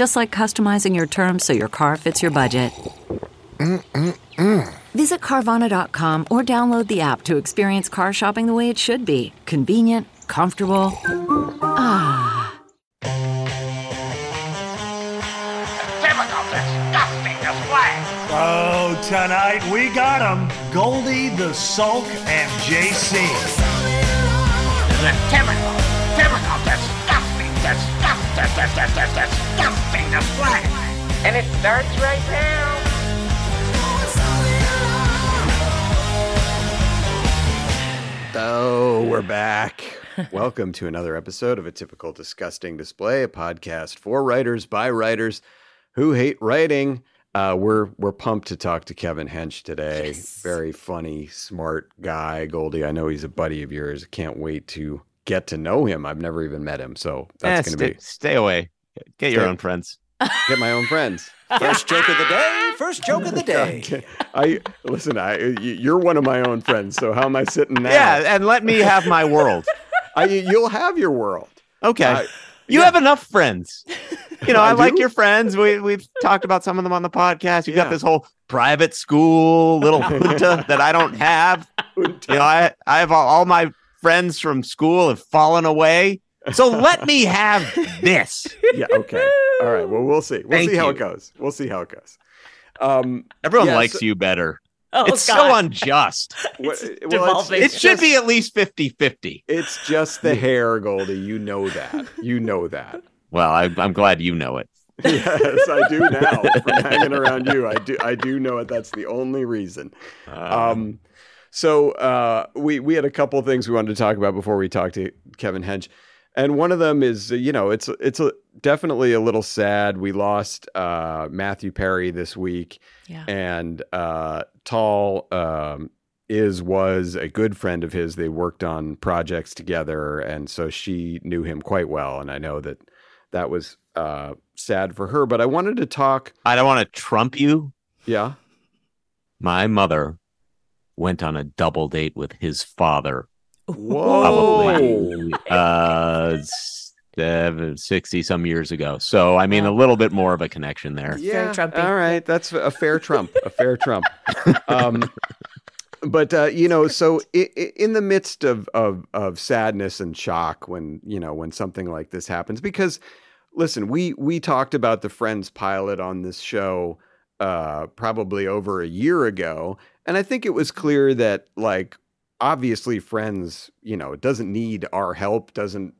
Just like customizing your terms so your car fits your budget. Mm-mm-mm. Visit Carvana.com or download the app to experience car shopping the way it should be convenient, comfortable. Ah. Typical disgusting display. Oh, tonight we got got 'em. Goldy, the Sulk, and JC. The typical, typical disgusting, disgusting, disgusting, disgusting display. And it starts right now. Oh, we're back. Welcome to another episode of A Typical Disgusting Display, a podcast for writers by writers who hate writing. Uh, we're we're pumped to talk to Kevin Hench today. Very funny, smart guy, Goldy. I know he's a buddy of yours. Can't wait to get to know him. I've never even met him, so that's Eh, going to stay, be stay away. Get your Stay- own friends. get my own friends. First joke of the day. First joke of the day. I listen. I you're one of my own friends, so how am I sitting now? Yeah, and let me have my world. I, you'll have your world. Okay. Uh, you yeah. have enough friends. You know, I, I like your friends. We we've talked about some of them on the podcast. You've Yeah. got this whole private school little junta that I don't have. You know, I I have all, all my friends from school have fallen away. So let me have this. yeah. Okay. All right. Well, we'll see. We'll Thank see how you. it goes. We'll see how it goes. Um, Everyone Yeah, likes so- you better. Oh, it's so unjust. It's well, devolving. It should just- be at least 50-50. It's just the hair, Goldy. You know that. You know that. Well, I, I'm glad you know it. yes, I do now. From hanging around you, I do. I do know it. That's the only reason. Um, so uh, we we had a couple things we wanted to talk about before we talked to Kevin Hench, and one of them is uh, you know it's it's a, definitely a little sad. We lost uh, Matthew Perry this week, Yeah. and uh, Tall um, is was a good friend of his. They worked on projects together, and so she knew him quite well. And I know that that was uh, sad for her. But I wanted to talk. I don't want to trump you. Yeah. My mother went on a double date with his father Whoa. probably uh seven, 60 some years ago. So I mean a little bit more of a connection there. Yeah. Trumpy. All right. That's a fair trump. A fair trump. Um, but uh, you know, so i- i- in the midst of, of of sadness and shock when you know when something like this happens, because listen, we we talked about the Friends pilot on this show uh, probably over a year ago, and I think it was clear that like obviously Friends, you know, doesn't need our help, doesn't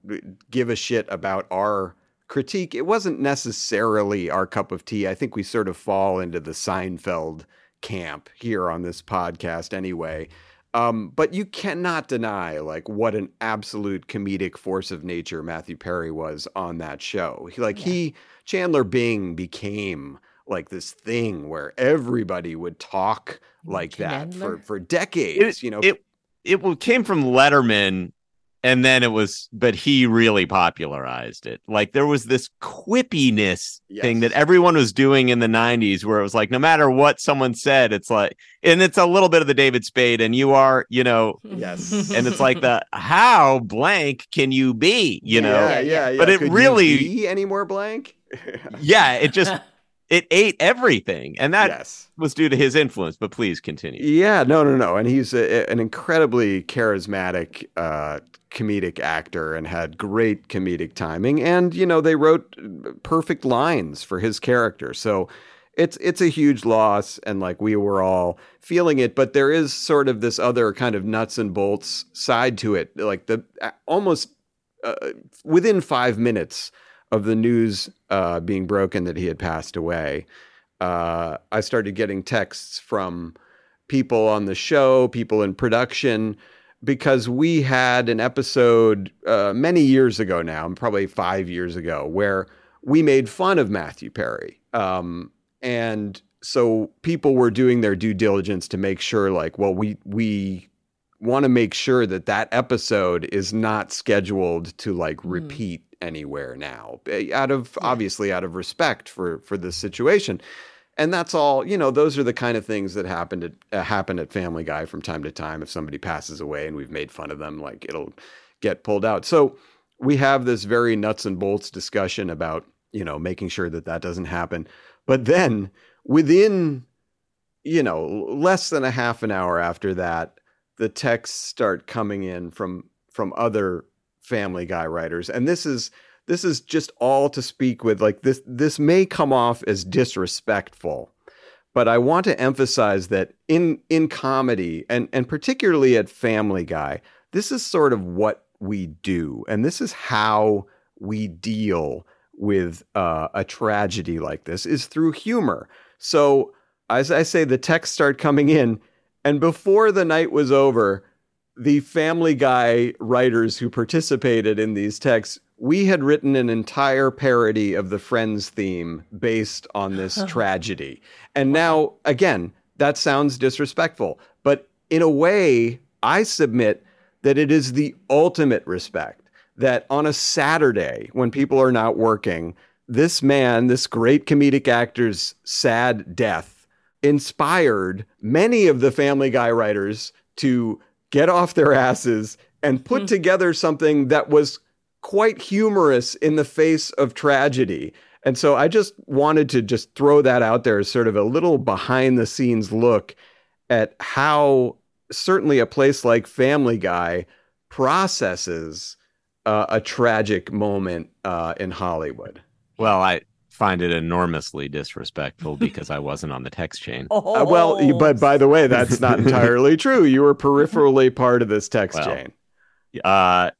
give a shit about our critique. It wasn't necessarily our cup of tea. I think we sort of fall into the Seinfeld camp here on this podcast anyway. Um, but you cannot deny like what an absolute comedic force of nature Matthew Perry was on that show. He, like he Chandler Bing became like this thing where everybody would talk like that for for decades. It, you know, it it came from Letterman and then it was but he really popularized it. Like there was this quippiness thing that everyone was doing in the 90s where it was like no matter what someone said it's like and it's a little bit of the David Spade and you are, you know, yes. and it's like the how blank can you be, you know? yeah, yeah, yeah. But it Could you really- be any more blank. yeah, it just it ate everything, and that yes. was due to his influence. But please continue. Yeah, no, no, no. And he's a, an incredibly charismatic uh, comedic actor and had great comedic timing. And, you know, they wrote perfect lines for his character. So it's it's a huge loss, and like we were all feeling it. But there is sort of this other kind of nuts and bolts side to it, like the almost uh, within five minutes of the news uh, being broken that he had passed away, uh, I started getting texts from people on the show, people in production, because we had an episode uh, many years ago now, probably five years ago, where we made fun of Matthew Perry. Um, and so people were doing their due diligence to make sure, like, well, we, we, want to make sure that that episode is not scheduled to like repeat anywhere now eh, out of obviously out of respect for for this situation. And that's all you know those are the kind of things that happen to uh, happen at family guy from time to time. If somebody passes away and we've made fun of them like it'll get pulled out. So we have this very nuts and bolts discussion about you know making sure that that doesn't happen. But then within you know less than a half an hour after that the texts start coming in from from other family guy writers. And this is this is just all to speak with like this this may come off as disrespectful but i want to emphasize that in in comedy and and particularly at family guy this is sort of what we do. And this is how we deal with uh, a tragedy like this is through humor. So as i say the texts start coming in and before the night was over, the Family Guy writers who participated in these texts, we had written an entire parody of the Friends theme based on this tragedy. And now, again, that sounds disrespectful, but in a way, I submit that it is the ultimate respect that on a Saturday when people are not working, this man, this great comedic actor's sad death inspired many of the Family Guy writers to get off their asses and put together something that was quite humorous in the face of tragedy. And so I just wanted to just throw that out there as sort of a little behind the scenes look at how certainly a place like Family Guy processes uh, a tragic moment uh, in Hollywood. Well, I find it enormously disrespectful because I wasn't on the text chain. Uh, well, but by the way, that's not entirely true. You were peripherally part of this text Well, chain. Uh,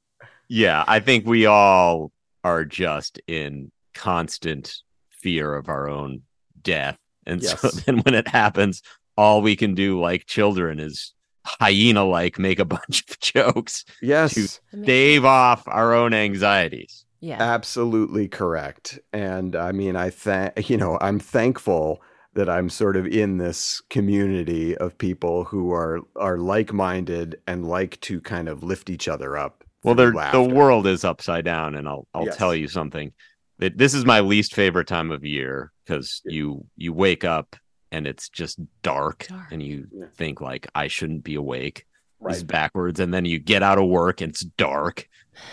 yeah, I think we all are just in constant fear of our own death. And so then when it happens, all we can do, like children, is hyena like make a bunch of jokes Yes. to stave off our own anxieties. Yeah. Absolutely correct. And I mean, I thank you know, I'm thankful that I'm sort of in this community of people who are are like-minded and like to kind of lift each other up. Well, through they're- the world is upside down, and I'll I'll Yes. tell you something. That this is my least favorite time of year because you you wake up and it's just dark, Dark. and you Yeah. think like I shouldn't be awake. This is Right. backwards, and then you get out of work and it's dark,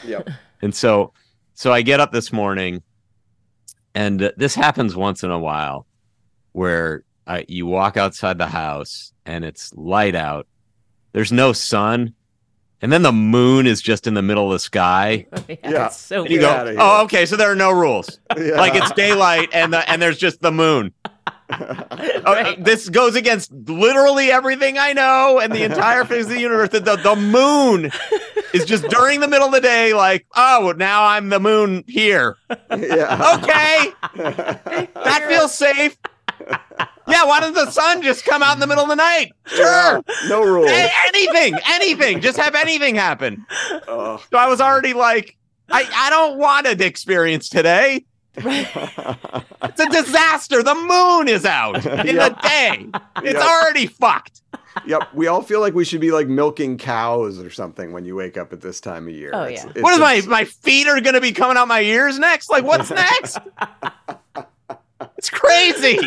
Yep. and so so I get up this morning, and uh, this happens once in a while, where I, you walk outside the house and it's light out. There's no sun, and then the moon is just in the middle of the sky. yeah, Yeah. It's so And you go, oh, okay, so there are no rules. Yeah. Like it's daylight and the, and there's just the moon. Oh, This goes against literally everything I know and the entire face of the universe. The, the, the moon is just during the middle of the day, like, oh, now I'm the moon here. yeah. Okay, that feels safe. Yeah, why doesn't the sun just come out in the middle of the night? Sure. No rules. A- anything, anything, just have anything happen. Oh. So I was already like, I, I don't want an experience today. It's a disaster. The moon is out in Yep. the day. It's Yep. already fucked. yep. We all feel like we should be like milking cows or something when you wake up at this time of year. Oh, It's- yeah. it's What is my my feet are gonna be coming out my ears next? Like what's next? It's crazy.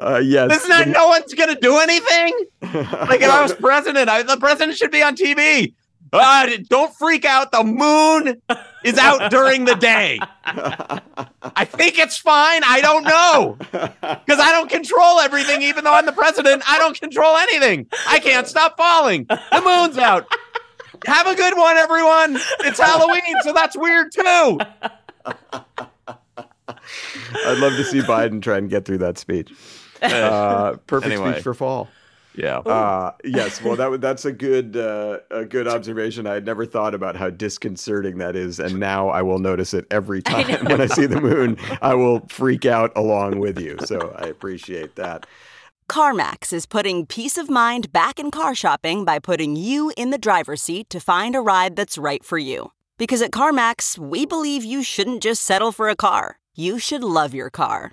Uh, yes. This is not. No one's gonna do anything. Like if I was president, I, the president should be on TV. Uh, don't freak out. The moon is out during the day. I think it's fine. I don't know because I don't control everything. Even though I'm the president, I don't control anything. I can't stop falling. The moon's out. Have a good one, everyone. It's Halloween, so that's weird too. I'd love to see Biden try and get through that speech. Uh, perfect Anyway. speech for fall. Yeah. Uh, yes, well, that that's a good uh, a good observation. I had never thought about how disconcerting that is, and now I will notice it every time when I see the moon. I will freak out along with you. So I appreciate that. CarMax is putting peace of mind back in car shopping by putting you in the driver's seat to find a ride that's right for you. Because at CarMax, we believe you shouldn't just settle for a car, you should love your car.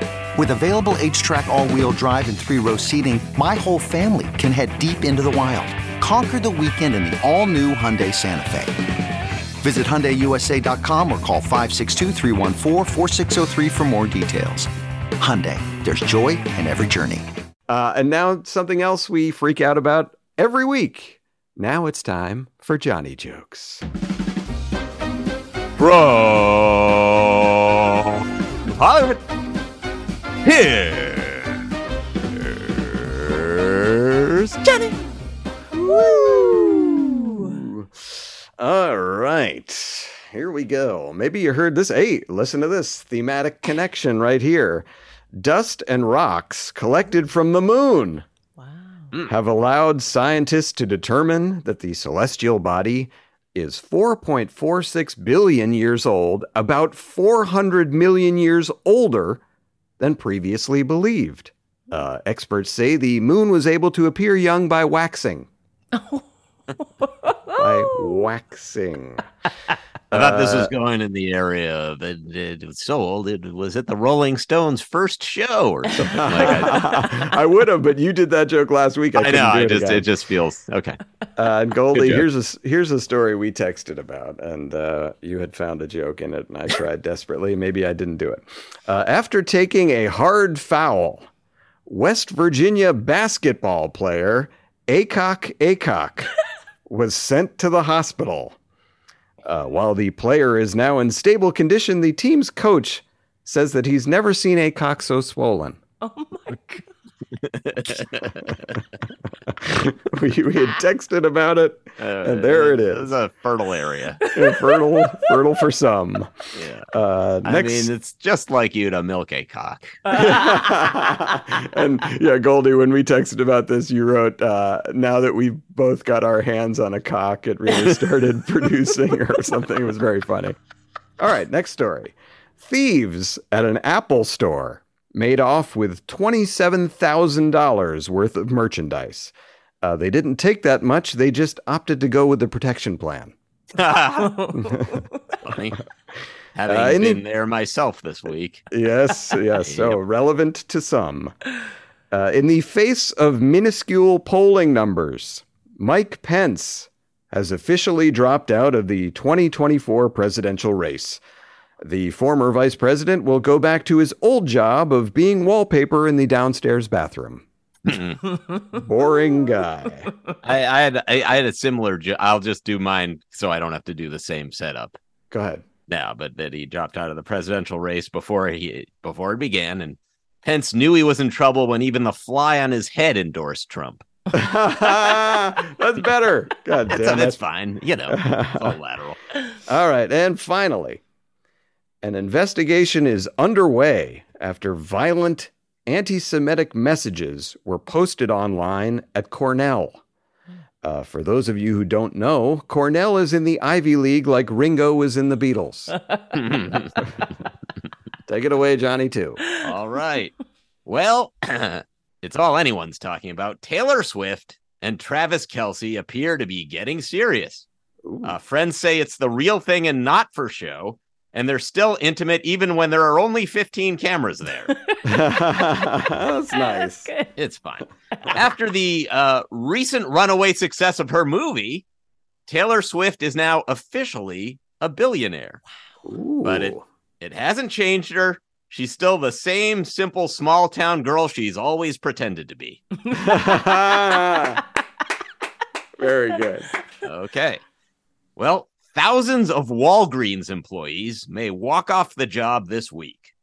With available HTRAC, all wheel drive, and three row seating, my whole family can head deep into the wild. Conquer the weekend in the all new Hyundai Santa Fe. Visit HyundaiUSA.com or call 562-314-4603 for more details. Hyundai, there's joy in every journey. Uh, and now something else we freak out about every week. Now it's time for Johnny jokes. From Hollywood. Here's Johnny. Woo! All right, here we go. Maybe you heard this. Hey, listen to this thematic connection right here. Dust and rocks collected from the moon mm. have allowed scientists to determine that the celestial body is 4.46 billion years old, about 400 million years older than previously believed. Uh, experts say the moon was able to appear young by waxing. by waxing. I thought this Uh, was going in the area of it, it was so old. It was at the Rolling Stones' first show or something like that. I would have, but you did that joke last week. I, I know. I it just again. it just feels okay. Uh, and Goldy, here's a here's a story we texted about, and uh, you had found a joke in it, and I tried desperately. Maybe I didn't do it. Uh, after taking a hard foul, West Virginia basketball player Akok Akok was sent to the hospital. Uh, while the player is now in stable condition, the team's coach says that he's never seen a cock so swollen. we, we had texted about it, and there it It's a fertile area. Yeah, fertile, fertile for some. Yeah. Uh, I mean, it's just like you to milk a cock. and yeah, Goldy, when we texted about this, you wrote, uh, "Now that we've both got our hands on a cock, it really started producing or something." It was very funny. All right, next story: thieves at an Apple store made off with twenty-seven thousand dollars worth of merchandise. Uh, they didn't take that much; they just opted to go with the protection plan. Funny. Having Uh, in the- been there myself this week. Yes, yes. So relevant to some. Uh, in the face of minuscule polling numbers, Mike Pence has officially dropped out of the 2024 presidential race. The former vice president will go back to his old job of being wallpaper in the downstairs bathroom. Hmm. Boring guy. I, I had I, I had a similar. Jo- I'll just do mine so I don't have to do the same setup Go ahead. now. But that he dropped out of the presidential race before he before it began, and Pence knew he was in trouble when even the fly on his head endorsed Trump. That's better. God That's, damn that's it. fine. You know, it's all lateral. All right. And finally, an investigation is underway after violent anti Semitic messages were posted online at Cornell. Uh, for those of you who don't know, Cornell is in the Ivy League like Ringo was in the Beatles. Take it away, Johnny, too. All right. Well, it's all anyone's talking about. Taylor Swift and Travis Kelce appear to be getting serious. Uh, friends say it's the real thing and not for show, and they're still intimate even when there are only 15 cameras there. That's nice. it's fine. After the uh, recent runaway success of her movie, Taylor Swift is now officially a billionaire. But it, it hasn't changed her. she's still the same simple small town girl she's always pretended to be. Very good. Okay. Well, thousands of Walgreens employees may walk off the job this week.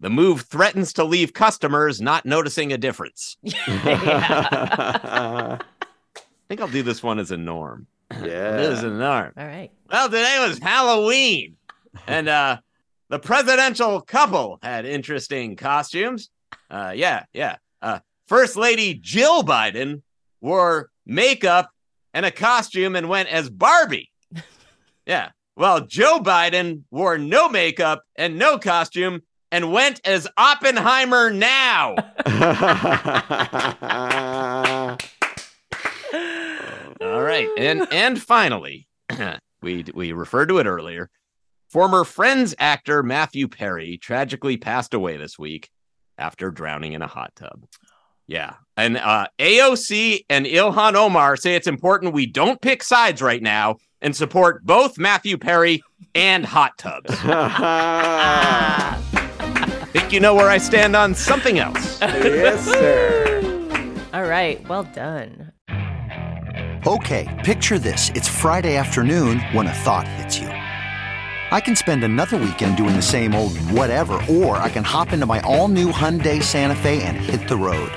The move threatens to leave customers not noticing a difference. I think I'll do this one as a norm. Yeah. This is a norm. All right. Well, today was Halloween, and uh, the presidential couple had interesting costumes. Uh, yeah, yeah. Uh, First Lady Jill Biden wore makeup and a costume and went as Barbie. Yeah. Well, Joe Biden wore no makeup and no costume and went as Oppenheimer now. All right. And and finally, we we referred to it earlier. Former Friends actor Matthew Perry tragically passed away this week after drowning in a hot tub. Yeah. And uh, AOC and Ilhan Omar say it's important we don't pick sides right now and support both Matthew Perry and hot tubs. Think you know where I stand on something else? yes, sir. All right. Well done. Okay, picture this. It's Friday afternoon when a thought hits you. I can spend another weekend doing the same old whatever, or I can hop into my all new Hyundai Santa Fe and hit the road.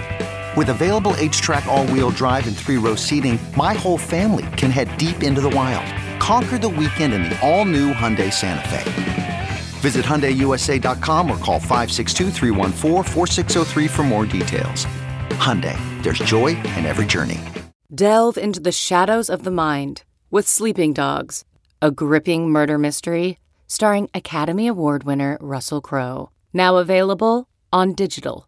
With available HTRAC, all wheel drive, and three row seating, my whole family can head deep into the wild. Conquer the weekend in the all new Hyundai Santa Fe. Visit HyundaiUSA.com or call 562-314-4603 for more details. Hyundai, there's joy in every journey. Delve into the shadows of the mind with Sleeping Dogs, a gripping murder mystery starring Academy Award winner Russell Crowe. Now available on digital.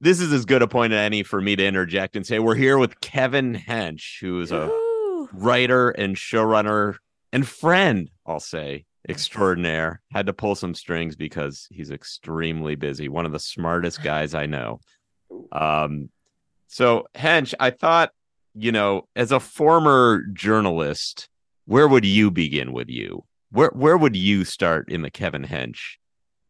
this is as good a point as any for me to interject and say we're here with Kevin Hench, who is a writer and showrunner and friend, I'll say, extraordinaire. Had to pull some strings because he's extremely busy. One of the smartest guys I know. Um, so Hench, I thought, you know, as a former journalist, where would you begin with you? Where where would you start in the Kevin Hench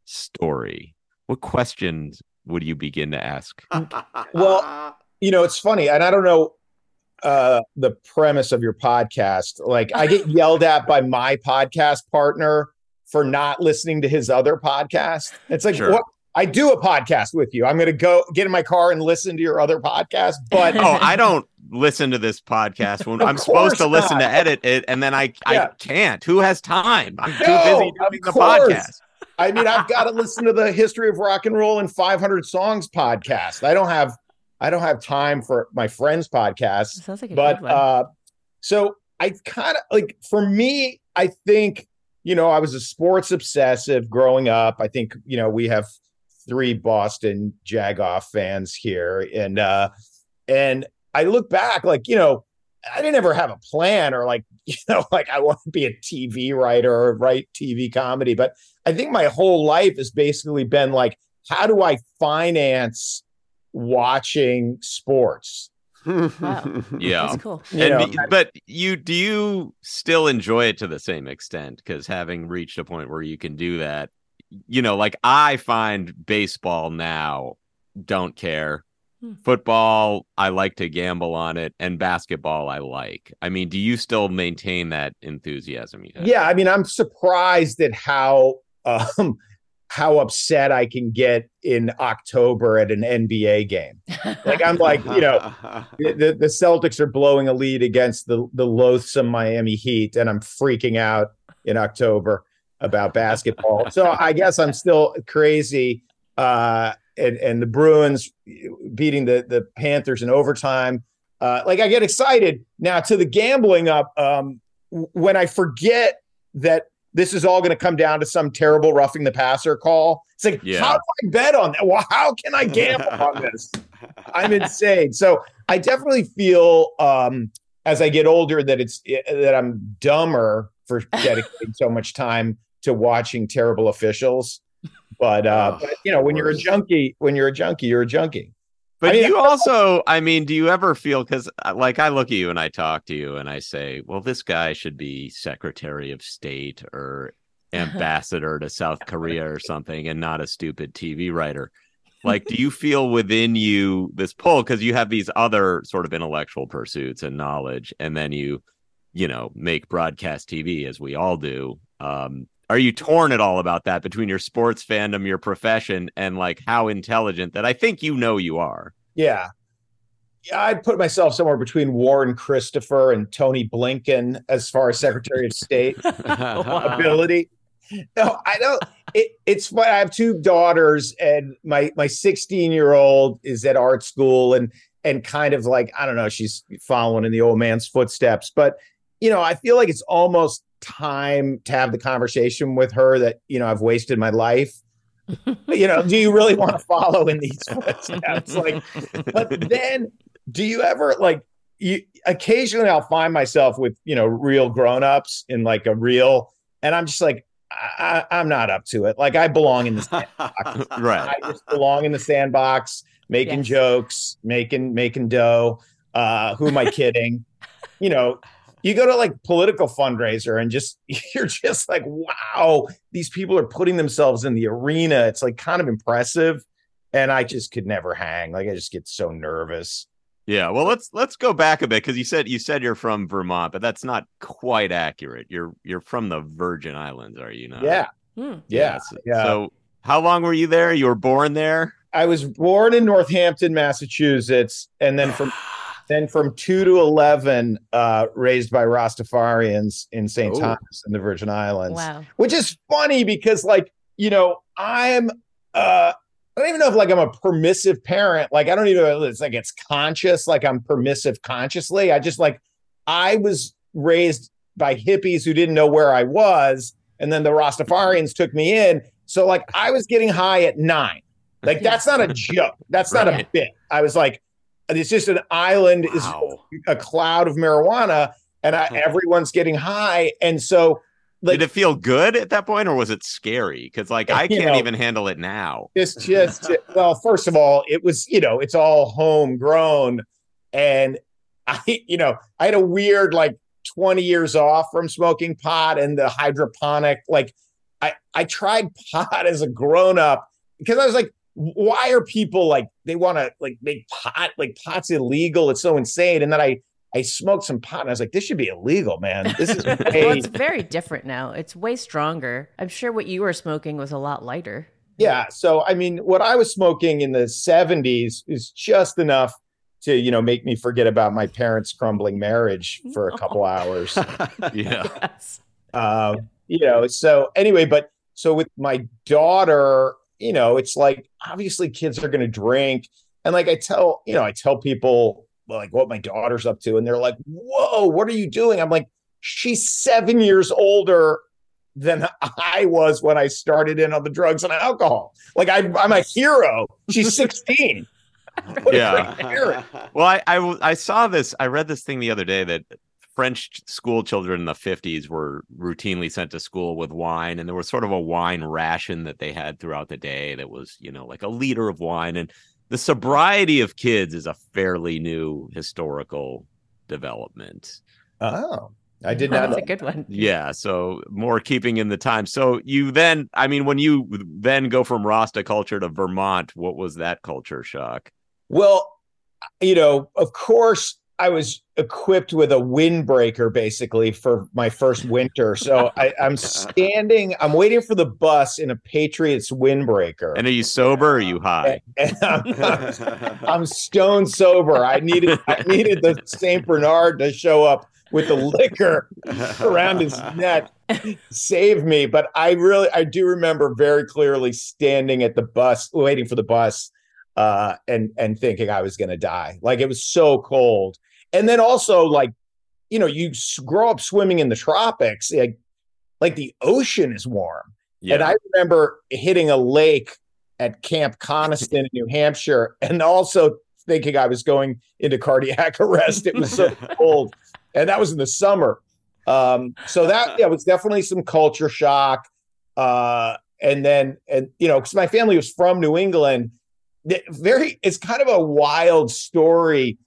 story? What questions would you begin to ask? well, you know, it's funny, and I don't know uh the premise of your podcast. Like I get yelled at by my podcast partner for not listening to his other podcast. It's like Sure. what I do a podcast with you. I'm going to go get in my car and listen to your other podcast, but oh, I don't listen to this podcast when I'm supposed to course listen to edit it, and then I Yeah. I can't. Who has time? I'm too busy doing the course. podcast. I mean, I've got to listen to the history of rock and roll and 500 songs podcast. I don't have I don't have time for my friends podcast. Sounds like a but good one. uh so I kind of like for me, I think you know, I was a sports obsessive growing up. I think, you know, we have three Boston Jagoff fans here and uh and I look back like, you know, I didn't ever have a plan or like, you know, like I want to be a TV writer or write TV comedy, but I think my whole life has basically been like, how do I finance watching sports? Yeah, That's cool. You know, y- but you do you still enjoy it to the same extent? Because having reached a point where you can do that, you know, like I find baseball now don't care. Hmm. Football, I like to gamble on it, and basketball, I like. I mean, do you still maintain that enthusiasm? You have? Yeah, I mean, I'm surprised at how um how upset I can get in October at an NBA game. Like I'm like, you know, the, the Celtics are blowing a lead against the the loathsome Miami Heat, and I'm freaking out in October about basketball. so I guess I'm still crazy. Uh, and and the Bruins beating the the Panthers in overtime. Uh, like I get excited now to the gambling up. Um, when I forget that this is all going to come down to some terrible roughing the passer call. It's like, Yeah. how do I bet on that? Well, how can I gamble on this? I'm insane. So I definitely feel um, as I get older that it's that I'm dumber for dedicating so much time to watching terrible officials. But uh, Oh, but you know, when you're a junkie, when you're a junkie, you're a junkie. But I mean, you also, I mean, do you ever feel because, like, I look at you and I talk to you and I say, well, this guy should be Secretary of State or ambassador to South Korea or something and not a stupid TV writer. Like, do you feel within you this pull because you have these other sort of intellectual pursuits and knowledge, and then you, you know, make broadcast TV as we all do? Um, are you torn at all about that between your sports fandom, your profession, and like how intelligent that I think you know you are? Yeah. Yeah, I'd put myself somewhere between Warren Christopher and Tony Blinken as far as Secretary of State ability. No, I don't. It, it's fun. I have two daughters, and my my 16 year old is at art school, and and kind of like I don't know, she's following in the old man's footsteps. But you know, I feel like it's almost time to have the conversation with her that you know I've wasted my life. you know, do you really want to follow in these footsteps? Like, but then do you ever like you occasionally I'll find myself with you know real grown-ups in like a real and I'm just like I, I- I'm not up to it. Like I belong in the sandbox. Right. I just belong in the sandbox, making Yes. jokes, making making dough. Uh, who am I kidding? you know, you go to like political fundraiser and just you're just like, wow, these people are putting themselves in the arena. It's like kind of impressive. And I just could never hang. Like I just get so nervous. Yeah, well, let's let's go back a bit because you said you said you're from Vermont, but that's not quite accurate. You're you're from the Virgin Islands, are you not? Yeah. Hmm. Yeah. so, yeah. So, how long were you there? You were born there. I was born in Northampton, Massachusetts, and then from then from two to eleven, uh, raised by Rastafarians in St. Oh. Thomas in the Virgin Islands. Wow. Which is funny because, like, you know, I'm uh I don't even know if like I'm a permissive parent. Like, I don't even know it's like it's conscious, like I'm permissive consciously. I just like I was raised by hippies who didn't know where I was, and then the Rastafarians took me in. So like I was getting high at nine. Like that's not a joke. That's not a bit. I was like, it's just an island is a cloud of marijuana, and I, everyone's getting high. And so like Did it feel good at that point, or was it scary? Because like I can't know- even handle it now. it's just well, first of all, it was, you know, it's all homegrown. And I, you know, I had a weird like 20 years off from smoking pot and the hydroponic. Like I, I tried pot as a grown up because I was like, why are people like they want to like make pot like pot's illegal? It's so insane. And then I I smoked some pot and I was like, this should be illegal, man. This is Well, it's very different now. It's way stronger. I'm sure what you were smoking was a lot lighter. Yeah. So, I mean, what I was smoking in the 70s is just enough to, you know, make me forget about my parents' crumbling marriage for a couple hours. Yeah. Yes. Uh, you know, so anyway, but so with my daughter, you know, it's like obviously kids are going to drink. And like I tell, you know, I tell people like what my daughter's up to, and they're like, whoa, what are you doing? I'm like, she's seven years older than I was when I started in on the drugs and alcohol. Like I, I'm a hero. She's 16. Yeah. great parent. Well, I, I w- I saw this. I read this thing the other day that French school children in the 50s were routinely sent to school with wine, and there was sort of a wine ration that they had throughout the day that was, you know, like a liter of wine. And the sobriety of kids is a fairly new historical development. Oh, I did not. That's not. a good one. Yeah, so more keeping in the time. So you then, I mean, when you then go from Rasta culture to Vermont, what was that culture shock? Well, you know, of course, I was equipped with a windbreaker basically for my first winter. So I, I'm standing, I'm waiting for the bus in a Patriots windbreaker. And are you sober or are you high? and I'm, I'm stone sober. I needed I needed the Saint Bernard to show up with the liquor around his neck, save me. But I really I do remember very clearly standing at the bus, waiting for the bus, uh, and and thinking I was going to die. Like it was so cold, and then also like you know you grow up swimming in the tropics, like like the ocean is warm. And I remember hitting a lake at Camp Coniston in New Hampshire and also thinking I was going into cardiac arrest. It was so cold, and that was in the summer. Um, so that yeah was definitely some culture shock. Uh, and then and you know because my family was from New England, very it's kind of a wild story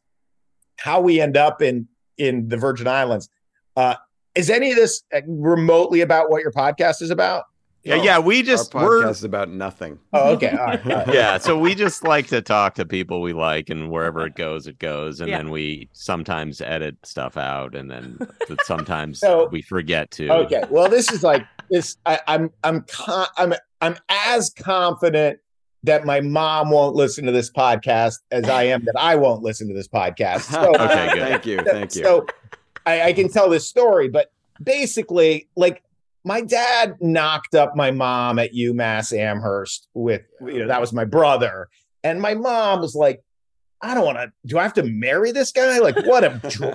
how we end up in in the Virgin Islands. Uh, is any of this remotely about what your podcast is about? Yeah, yeah. We just Our we're podcast is about nothing. Oh, okay. All right. all right. yeah. So we just like to talk to people we like, and wherever it goes, it goes. And Yeah. then we sometimes edit stuff out, and then sometimes So- we forget to. Okay. Well, this is like this. I, I'm I'm con- I'm I'm as confident that my mom won't listen to this podcast as I am that I won't listen to this podcast. So, Okay, good. Thank you. Thank you. So I, I can tell this story, but basically, like my dad knocked up my mom at UMass Amherst with you know that was my brother, and my mom was like, I don't want to. Do I have to marry this guy? Like, what a drag!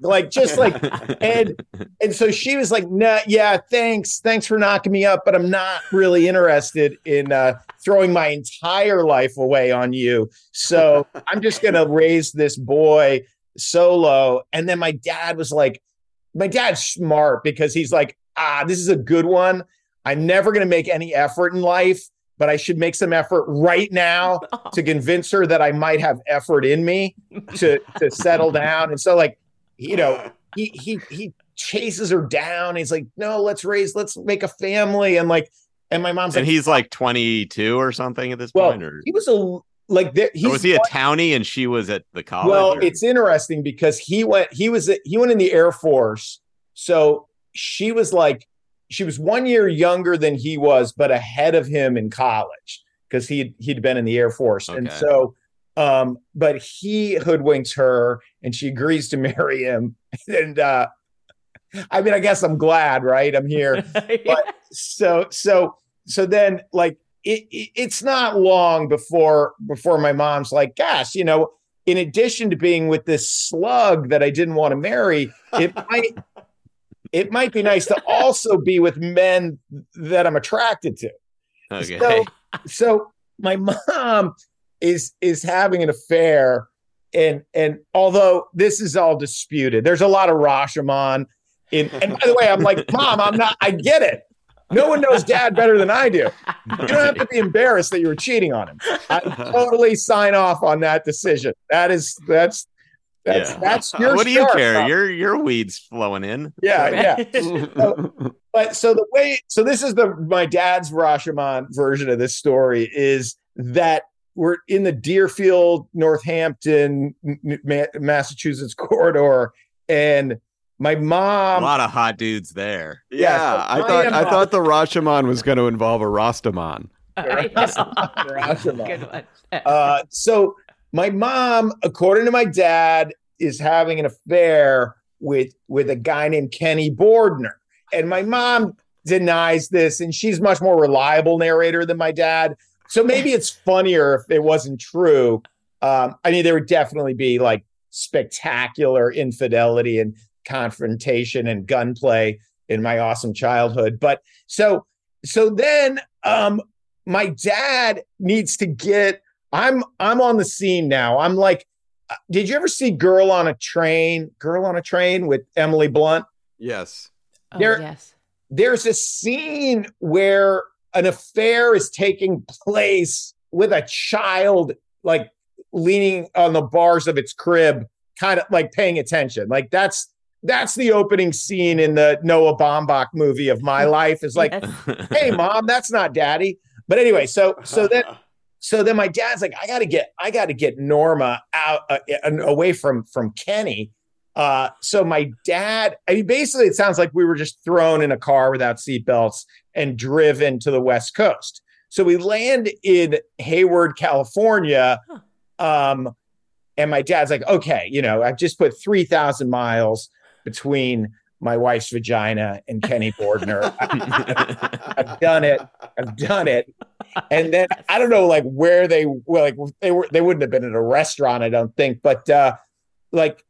Like, just like, and and so she was like, "Nah, yeah, thanks, thanks for knocking me up, but I'm not really interested in uh, throwing my entire life away on you. So I'm just gonna raise this boy solo." And then my dad was like, "My dad's smart because he's like, ah, this is a good one. I'm never gonna make any effort in life." But I should make some effort right now to convince her that I might have effort in me to to settle down. And so, like, you know, he he he chases her down. He's like, no, let's raise, let's make a family. And like, and my mom's And like, he's like 22 or something at this well, point, or, he was a like, there, or he's was he a townie and she was at the college? well, or- it's interesting because he went, he was, he went in the Air Force. So she was like, she was one year younger than he was, but ahead of him in college because he'd he'd been in the Air Force. And so, um, but he hoodwinks her and she agrees to marry him. And uh, I mean, I guess I'm glad, right? I'm here. But so so so then like it, it it's not long before before my mom's like, gosh, you know, in addition to being with this slug that I didn't want to marry, it might it might be nice to also be with men that I'm attracted to. okay. So, so my mom is is having an affair, and and although this is all disputed, there's a lot of Rashomon. In and by the way, I'm like, Mom, I'm not. I get it. No one knows Dad better than I do. You don't have to be embarrassed that you were cheating on him. I totally sign off on that decision. That is that's that's Yeah. that's your. what do you care? Rob. Your your weeds flowing in. Yeah, yeah. So- but so the way, so this is the my dad's Rashomon version of this story is that we're in the Deerfield, Northampton, Ma- Massachusetts corridor, and my mom. A lot of hot dudes there. yeah, so I I thought am I a- thought the Rashomon was going to involve a Rastamon. Rashomon. Good one. Uh, so my mom, according to my dad, is having an affair with with a guy named Kenny Bordner, and my mom denies this, and she's much more reliable narrator than my dad. So maybe it's funnier if it wasn't true. Um, I mean, there would definitely be like spectacular infidelity and confrontation and gunplay in my awesome childhood. But so so then um my dad needs to get I'm I'm on the scene now. I'm like uh, did you ever see Girl on a Train? Girl on a Train with Emily Blunt? Yes. Oh, There- yes. There's a scene where an affair is taking place with a child like leaning on the bars of its crib, kind of like paying attention. Like that's that's the opening scene in the Noah Baumbach movie of my life. Is like, Yes. hey mom, that's not daddy. But anyway, so so then so then my dad's like, I gotta get I gotta get Norma out uh, uh, away from from Kenny. Uh, so my dad, I mean, basically, it sounds like we were just thrown in a car without seatbelts and driven to the West Coast. So we land in Hayward, California. Um, and my dad's like, okay, you know, I've just put 3,000 miles between my wife's vagina and Kenny Bordner. I've done it. I've done it. And then I don't know, like where they were. Like they were, they wouldn't have been at a restaurant, I don't think. But uh, like,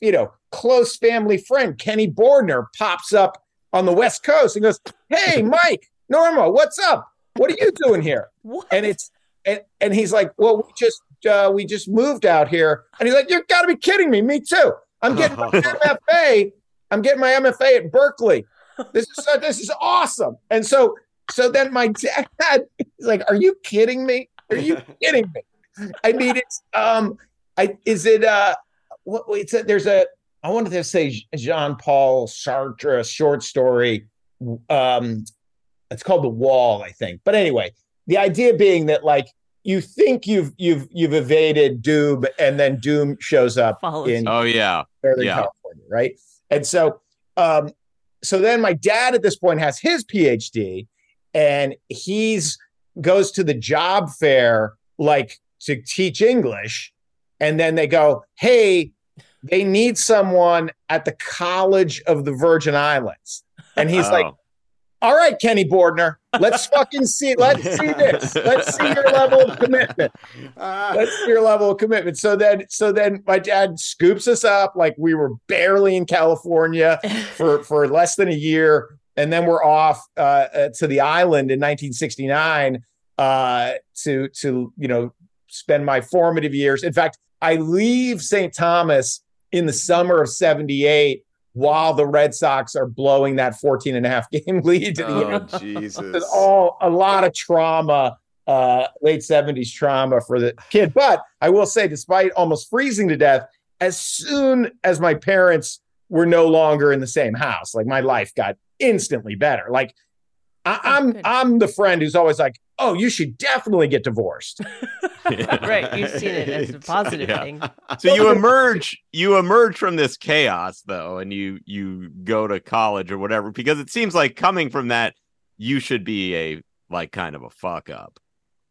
you know, close family friend Kenny Bordner pops up on the West Coast and goes, "Hey, Mike, Norma, what's up? What are you doing here?" What? And it's and and he's like, "Well, we just uh, we just moved out here. And he's like, You've got to be kidding me. Me too. I'm getting my MFA. I'm getting my MFA at Berkeley. This is so, this is awesome. And so so then my dad is like, Are you kidding me? Are you kidding me? I mean, it's um, I is it uh, what? It's a, there's a I wanted to say Jean Paul Sartre short story. Um, it's called The Wall, I think. But anyway, the idea being that like you think you've you've you've evaded doom, and then doom shows up in Oh yeah. Northern Yeah. California, right? And so, um, so then my dad at this point has his PhD, and he's goes to the job fair like to teach English, and then they go, "Hey, they need someone at the College of the Virgin Islands," and he's like. All right, Kenny Bordner, let's fucking see. Let's see this. Let's see your level of commitment. Let's see your level of commitment. So then, so then, my dad scoops us up like we were barely in California for for less than a year, and then we're off uh, uh, to the island in 1969 uh, to to you know spend my formative years. In fact, I leave St. Thomas in the summer of 78 while the Red Sox are blowing that 14 and a half game lead to the Oh, end. Jesus. All a lot of trauma, uh, late 70s trauma for the kid. But I will say, despite almost freezing to death, as soon as my parents were no longer in the same house, like my life got instantly better. Like I, I'm I'm the friend who's always like, oh, you should definitely get divorced. right. You've seen it as a positive Yeah. thing. So you emerge, you emerge from this chaos though, and you you go to college or whatever because it seems like coming from that, you should be a like kind of a fuck up.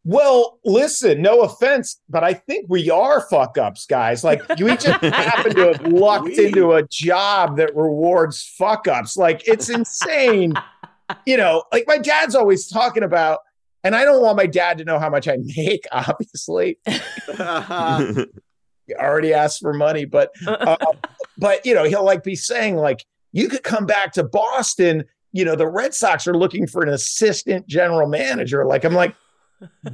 Well, listen, no offense, but I think we are fuck ups, guys. Like we just happen to have lucked into a job that rewards fuck ups. Like it's insane. you know, like my dad's always talking about, and I don't want my dad to know how much I make, obviously. He already asked for money, but uh, but you know, he'll like be saying, like, you could come back to Boston. You know, the Red Sox are looking for an assistant general manager. Like, I'm like,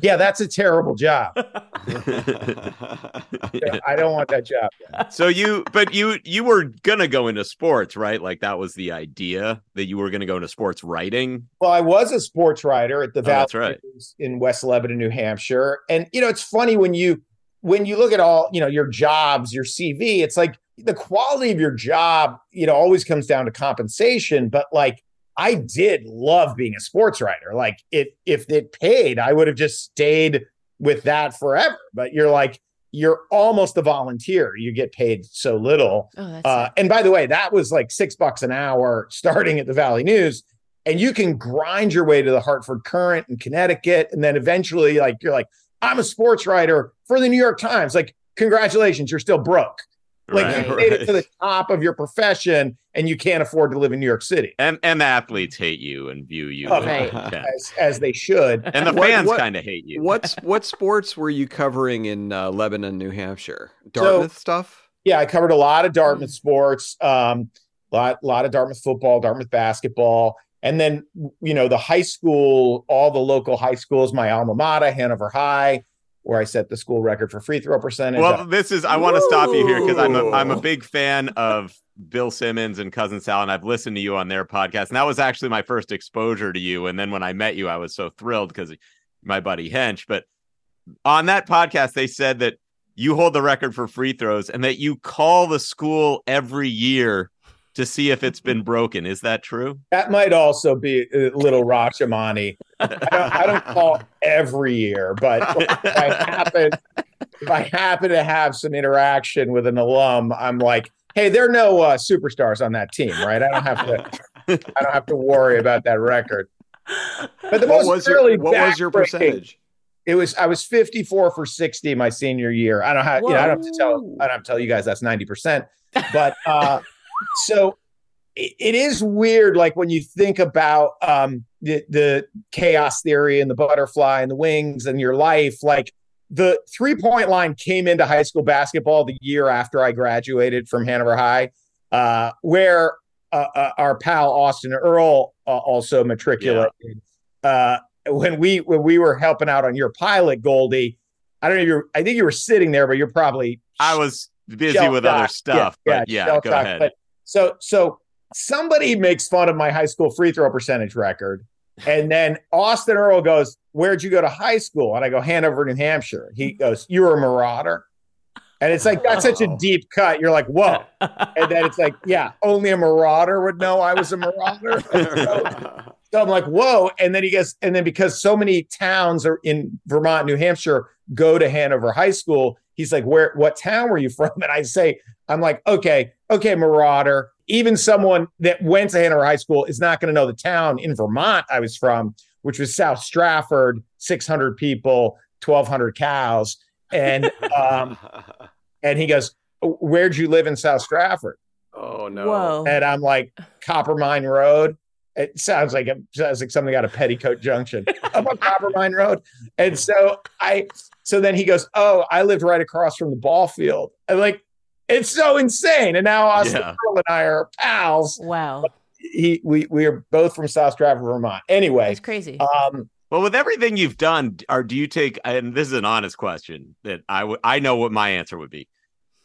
yeah, that's a terrible job. I don't want that job. so you but you you were gonna go into sports, right? Like that was the idea that you were gonna go into sports writing. Well, I was a sports writer at the Oh, Valley right. In West Lebanon, New Hampshire. And you know, it's funny when you when you look at all, you know, your jobs, your CV, it's like the quality of your job, you know, always comes down to compensation, but like I did love being a sports writer. Like if if it paid, I would have just stayed with that forever. But you're like you're almost a volunteer. You get paid so little. Oh, Uh, and by the way, that was like six bucks an hour starting at the Valley News. And you can grind your way to the Hartford Courant in Connecticut. And then eventually, like, you're like, I'm a sports writer for the New York Times. Like, congratulations, you're still broke. Like, Right, you made it to the top of your profession and you can't afford to live in New York City, And and the athletes hate you and view you Oh, with Right. as, as they should. And the What- fans kind of hate you. What's what sports were you covering in uh, Lebanon, New Hampshire? Dartmouth stuff. Yeah, I covered a lot of Dartmouth sports, um, lot lot of Dartmouth football, Dartmouth basketball, and then you know the high school, all the local high schools. My alma mater, Hanover High, where I set the school record for free throw percentage. Well, this is I want to stop you here because I'm a, I'm a big fan of Bill Simmons and Cousin Sal, and I've listened to you on their podcast. And that was actually my first exposure to you. And then when I met you, I was so thrilled because my buddy Hench. But on that podcast, they said that you hold the record for free throws and that you call the school every year to see if it's been broken. Is that true? that might also be a little Rashomani. I don't, I don't call every year, but if I happen if I happen to have some interaction with an alum, I'm like, hey, there are no uh, superstars on that team, right? I don't have to. I don't have to worry about that record. But the What most was your what was your percentage? It was I was 54 for 60 my senior year. I don't have you know, I don't have to tell I don't have to tell you guys that's 90%. But uh so it, it is weird like when you think about um the the chaos theory and the butterfly and the wings and your life like the three point line came into high school basketball the year after I graduated from Hanover High, uh, where uh, uh, our pal Austin Earl uh, also matriculated. Uh, when we when we were helping out on your pilot, Goldy, I don't know. if You're, I think you were sitting there, but you're probably I was busy with other stuff, but yeah, shell go ahead. But so so somebody makes fun of my high school free throw percentage record, and then Austin Earl goes, "Where'd you go to high school?" And I go, "Hanover, New Hampshire." He goes, "You were a marauder." And it's like that's such a deep cut. You're like, whoa. And then it's like, yeah, only a marauder would know I was a marauder. so, so I'm like, whoa. And then he goes, and then because so many towns are in Vermont, New Hampshire go to Hanover High School, he's like, where, what town were you from? And I say, I'm like, okay, okay, marauder. Even someone that went to Hanover High School is not going to know the town in Vermont I was from, which was South Stratford, 600 people, 1,200 cows. And um, and he goes, "Where'd you live in South Stratford?" Oh no! Whoa. And I'm like, Coppermine Road. It sounds like it sounds like something out of Petticoat Junction. I'm on Coppermine Road, and so I. So then he goes, "Oh, I lived right across from the ball field." And like, it's so insane. And now Austin Yeah. Earl and I are pals. Wow. He, we, we are both from South Stratford, Vermont. Anyway, it's crazy. um, Well, with everything you've done, are do you take? And this is an honest question that I would I know what my answer would be.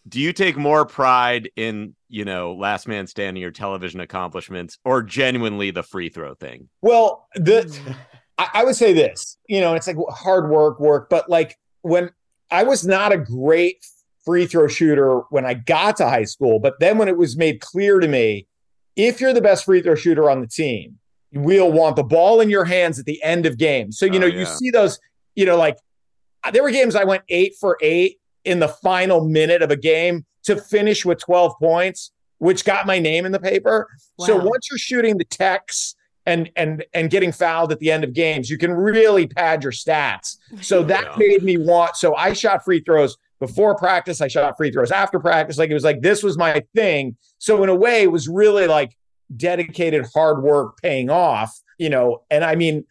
Do you take more pride in you know Last Man Standing or television accomplishments, or genuinely the free throw thing? Well, the I, I would say this, you know, it's like hard work, work, but like when I was not a great free throw shooter when I got to high school, but then when it was made clear to me, if you're the best free throw shooter on the team, we'll want the ball in your hands at the end of games. So, you Oh, know, you see those, you know, like uh, there were games I went eight for eight in the final minute of a game to finish with 12 points, which got my name in the paper. So once you're shooting the techs and and and getting fouled at the end of games, you can really pad your stats. So that Yeah. made me want. So I shot free throws before practice. I shot free throws after practice. Like it was like this was my thing. So in a way, it was really like dedicated hard work paying off. You know, and I mean,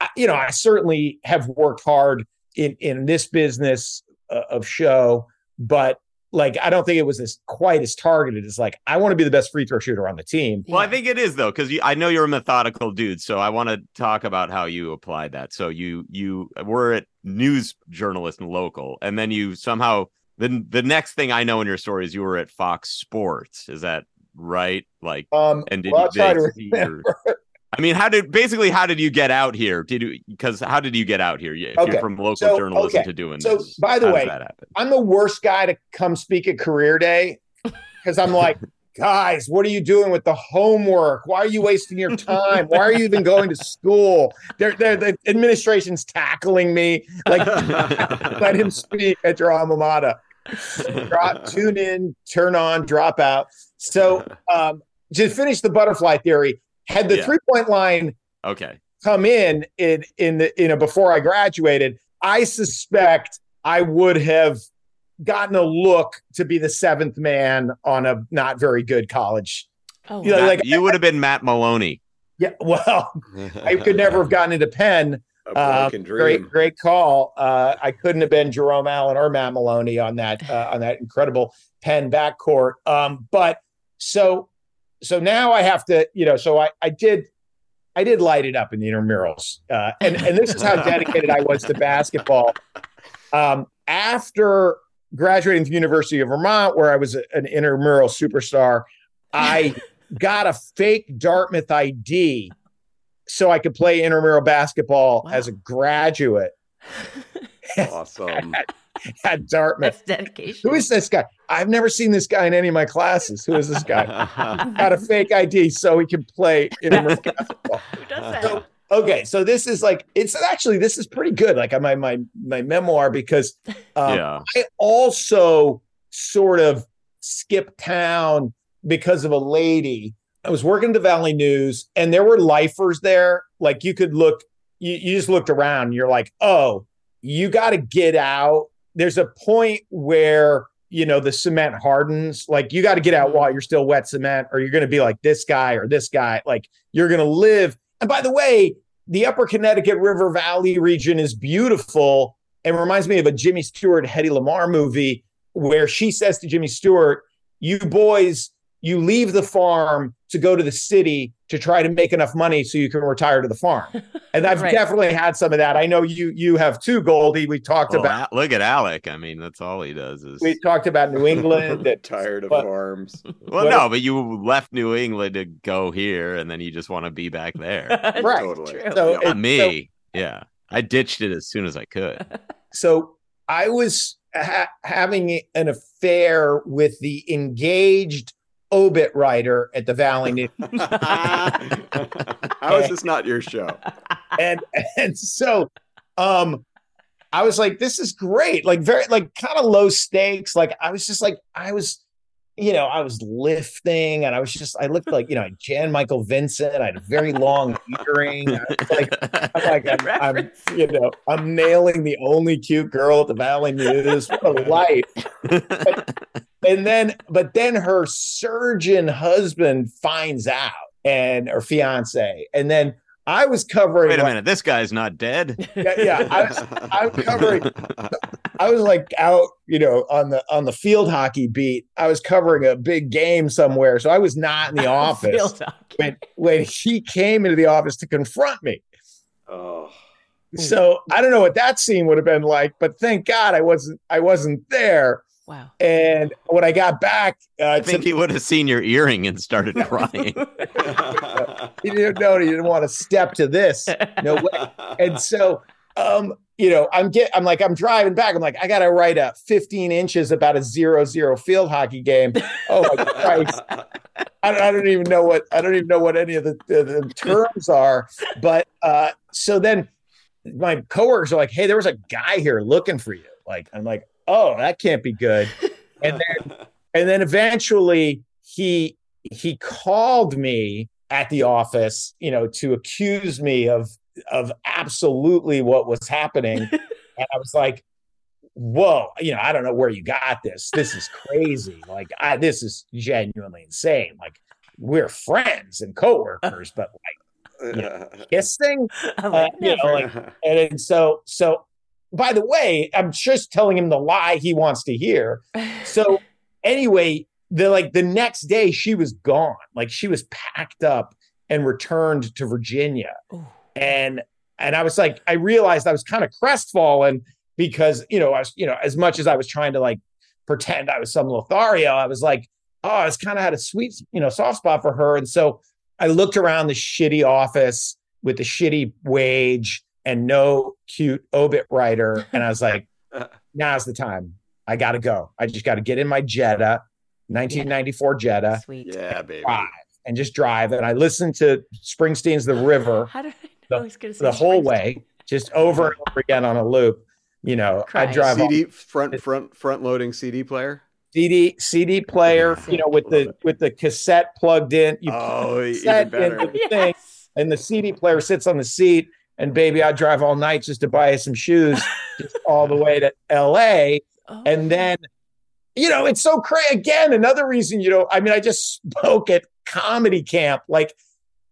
I- you know, I certainly have worked hard in in this business of show, but like I don't think it was as quite as targeted as like I want to be the best free throw shooter on the team. Well, I think it is though, because I know you're a methodical dude. So I want to talk about how you applied that. So you you were at news journalist and local, and then you somehow then the next thing I know in your story is you were at Fox Sports. Is that right? Like, Um, and did well, you? Try they to see your- remember. I mean, how did basically how did you get out here? Did you because how did you get out here? If Okay, you're from local so- journalism okay, to doing this. so, this, by the way, does that happen? I'm the worst guy to come speak at career day because I'm like, guys, what are you doing with the homework? Why are you wasting your time? Why are you even going to school? They're, they're, the administration's tackling me. Like, let him speak at your alma mater. Drop, tune in, turn on, drop out. So, um, to finish the butterfly theory, had the Yeah. three point line Okay, come in in in the you know before I graduated, I suspect I would have gotten a look to be the seventh man on a not very good college. Oh, You know, Matt- like you would have been Matt Maloney. yeah, well, I could never have gotten into Penn. A Uh, broken great, great call. Uh, I couldn't have been Jerome Allen or Matt Maloney on that uh, on that incredible Penn backcourt. Um, but so so now I have to, you know, so I I did I did light it up in the intramurals, uh, and and this is how dedicated I was to basketball. Um, after graduating from University of Vermont, where I was a- an intramural superstar, I got a fake Dartmouth ID so I could play intramural basketball as a graduate Awesome. at Dartmouth. That's dedication. Who is this guy? I've never seen this guy in any of my classes. Who is this guy? Got a fake ID so he can play intramural basketball. Who does that? Okay, so this is like it's actually this is pretty good. Like my my my memoir because um, Yeah. I also sort of skipped town because of a lady. I was working at the Valley News, and there were lifers there. Like you could look, you, you just looked around. And you're like, oh, you got to get out. There's a point where you know the cement hardens. Like you got to get out mm-hmm. while you're still wet cement, or you're going to be like this guy or this guy. Like you're going to live. And by the way, the Upper Connecticut River Valley region is beautiful and reminds me of a Jimmy Stewart, Hedy Lamarr movie where she says to Jimmy Stewart, "You boys, you leave the farm to go to the city to try to make enough money so you can retire to the farm. And I've Right. definitely had some of that. I know you you have too, Goldy. We talked Well, about look at Alec. I mean, that's all he does is. we talked about New England. that- tired of but- farms. Well, What- no, but you left New England to go here, and then you just want to be back there. right. Totally. True. So, Not it- me. yeah, I ditched it as soon as I could. so I was ha- having an affair with the engaged obit writer at the Valley News. How is this not your show? and and so um I was like, this is great. Like very like kind of low stakes. Like I was just like, I was, you know, I was lifting and I was just I looked like, you know, Jan Michael Vincent. I had a very long earring. I was like, I'm like, I'm, I'm, you know, I'm nailing the only cute girl at the Valley News. What a life. And then, but then her surgeon husband finds out and her fiance. And then I was covering Wait a like- minute, this guy's not dead. yeah, yeah. I was, I was covering. I was like out, you know, on the on the field hockey beat. I was covering a big game somewhere, so I was not in the office when when he came into the office to confront me. Oh, So I don't know what that scene would have been like, but thank God I wasn't. I wasn't there. Wow. And when I got back, uh, I to- think he would have seen your earring and started crying. he didn't know he didn't want to step to this. No way. And so, um, you know, I'm get I'm like, I'm driving back. I'm like, I gotta write a 15 inches about a zero zero field hockey game. Oh my Christ. I, don't- I don't even know what I don't even know what any of the, the, the terms are. But uh, so then my coworkers are like, hey, there was a guy here looking for you. Like, I'm like, oh, that can't be good. And then and then eventually he he called me at the office, you know, to accuse me of of absolutely what was happening. and I was like, whoa, you know, I don't know where you got this. This is crazy. Like, I this is genuinely insane. Like, we're friends and coworkers, but like you know, kissing, uh, you know, like, and, and so so. By the way, I'm just telling him the lie he wants to hear. So anyway, the like the next day she was gone. Like she was packed up and returned to Virginia. And and I was like, I realized I was kind of crestfallen because you know, I was, you know, as much as I was trying to like pretend I was some Lothario, I was like, oh, I was kind of had a sweet, you know, soft spot for her. And so I looked around the shitty office with the shitty wage and no cute obit writer. And I was like, now's the time. I got to go. I just got to get in my Jetta, 1994 Jetta, Sweet. yeah, baby. drive and just drive. And I listened to Springsteen's The River How did I the, know he's gonna say the whole way, just over and over again on a loop. You know, I drive on CD front front front loading CD player. CD CD player, you know, with the it. with the cassette plugged in. You Oh, put even better. into the thing, Yes. and the CD player sits on the seat. And baby, I drive all night just to buy some shoes, all the way to LA. Oh. And then, you know, it's so crazy. Again, another reason, you know, I mean, I just spoke at comedy camp. Like,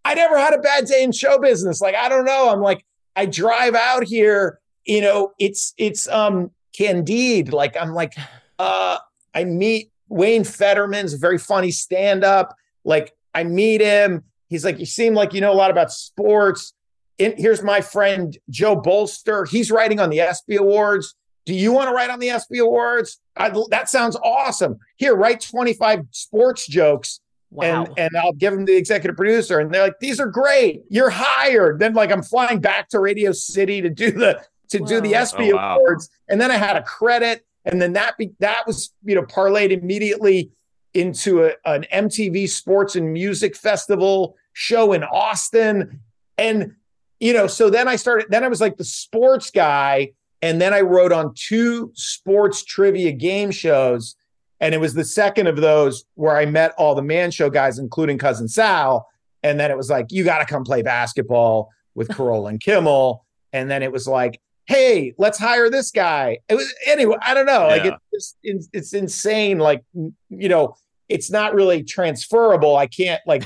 I never had a bad day in show business. Like, I don't know. I'm like, I drive out here, you know, it's, it's, um, Candide. Like, I'm like, uh, I meet Wayne Federman's very funny stand up. Like, I meet him. He's like, you seem like you know a lot about sports. In, here's my friend Joe Bolster. He's writing on the ESPY Awards. Do you want to write on the ESPY Awards? I, that sounds awesome. Here, write 25 sports jokes Wow. and and I'll give them to the executive producer. And they're like, these are great. You're hired. Then like I'm flying back to Radio City to do the to do the Wow. ESPY Oh, wow. Awards. And then I had a credit. And then that be, that was, you know, parlayed immediately into a, an MTV Sports and Music Festival show in Austin. And, you know, so then I started, then I was like the sports guy. And then I wrote on two sports trivia game shows. And it was the second of those where I met all the man show guys, including cousin Sal. And then it was like, you got to come play basketball with Carolla and Kimmel. And then it was like, hey, let's hire this guy. It was anyway, I don't know. Like Yeah. it's it's it's insane. Like, you know, it's not really transferable. I can't like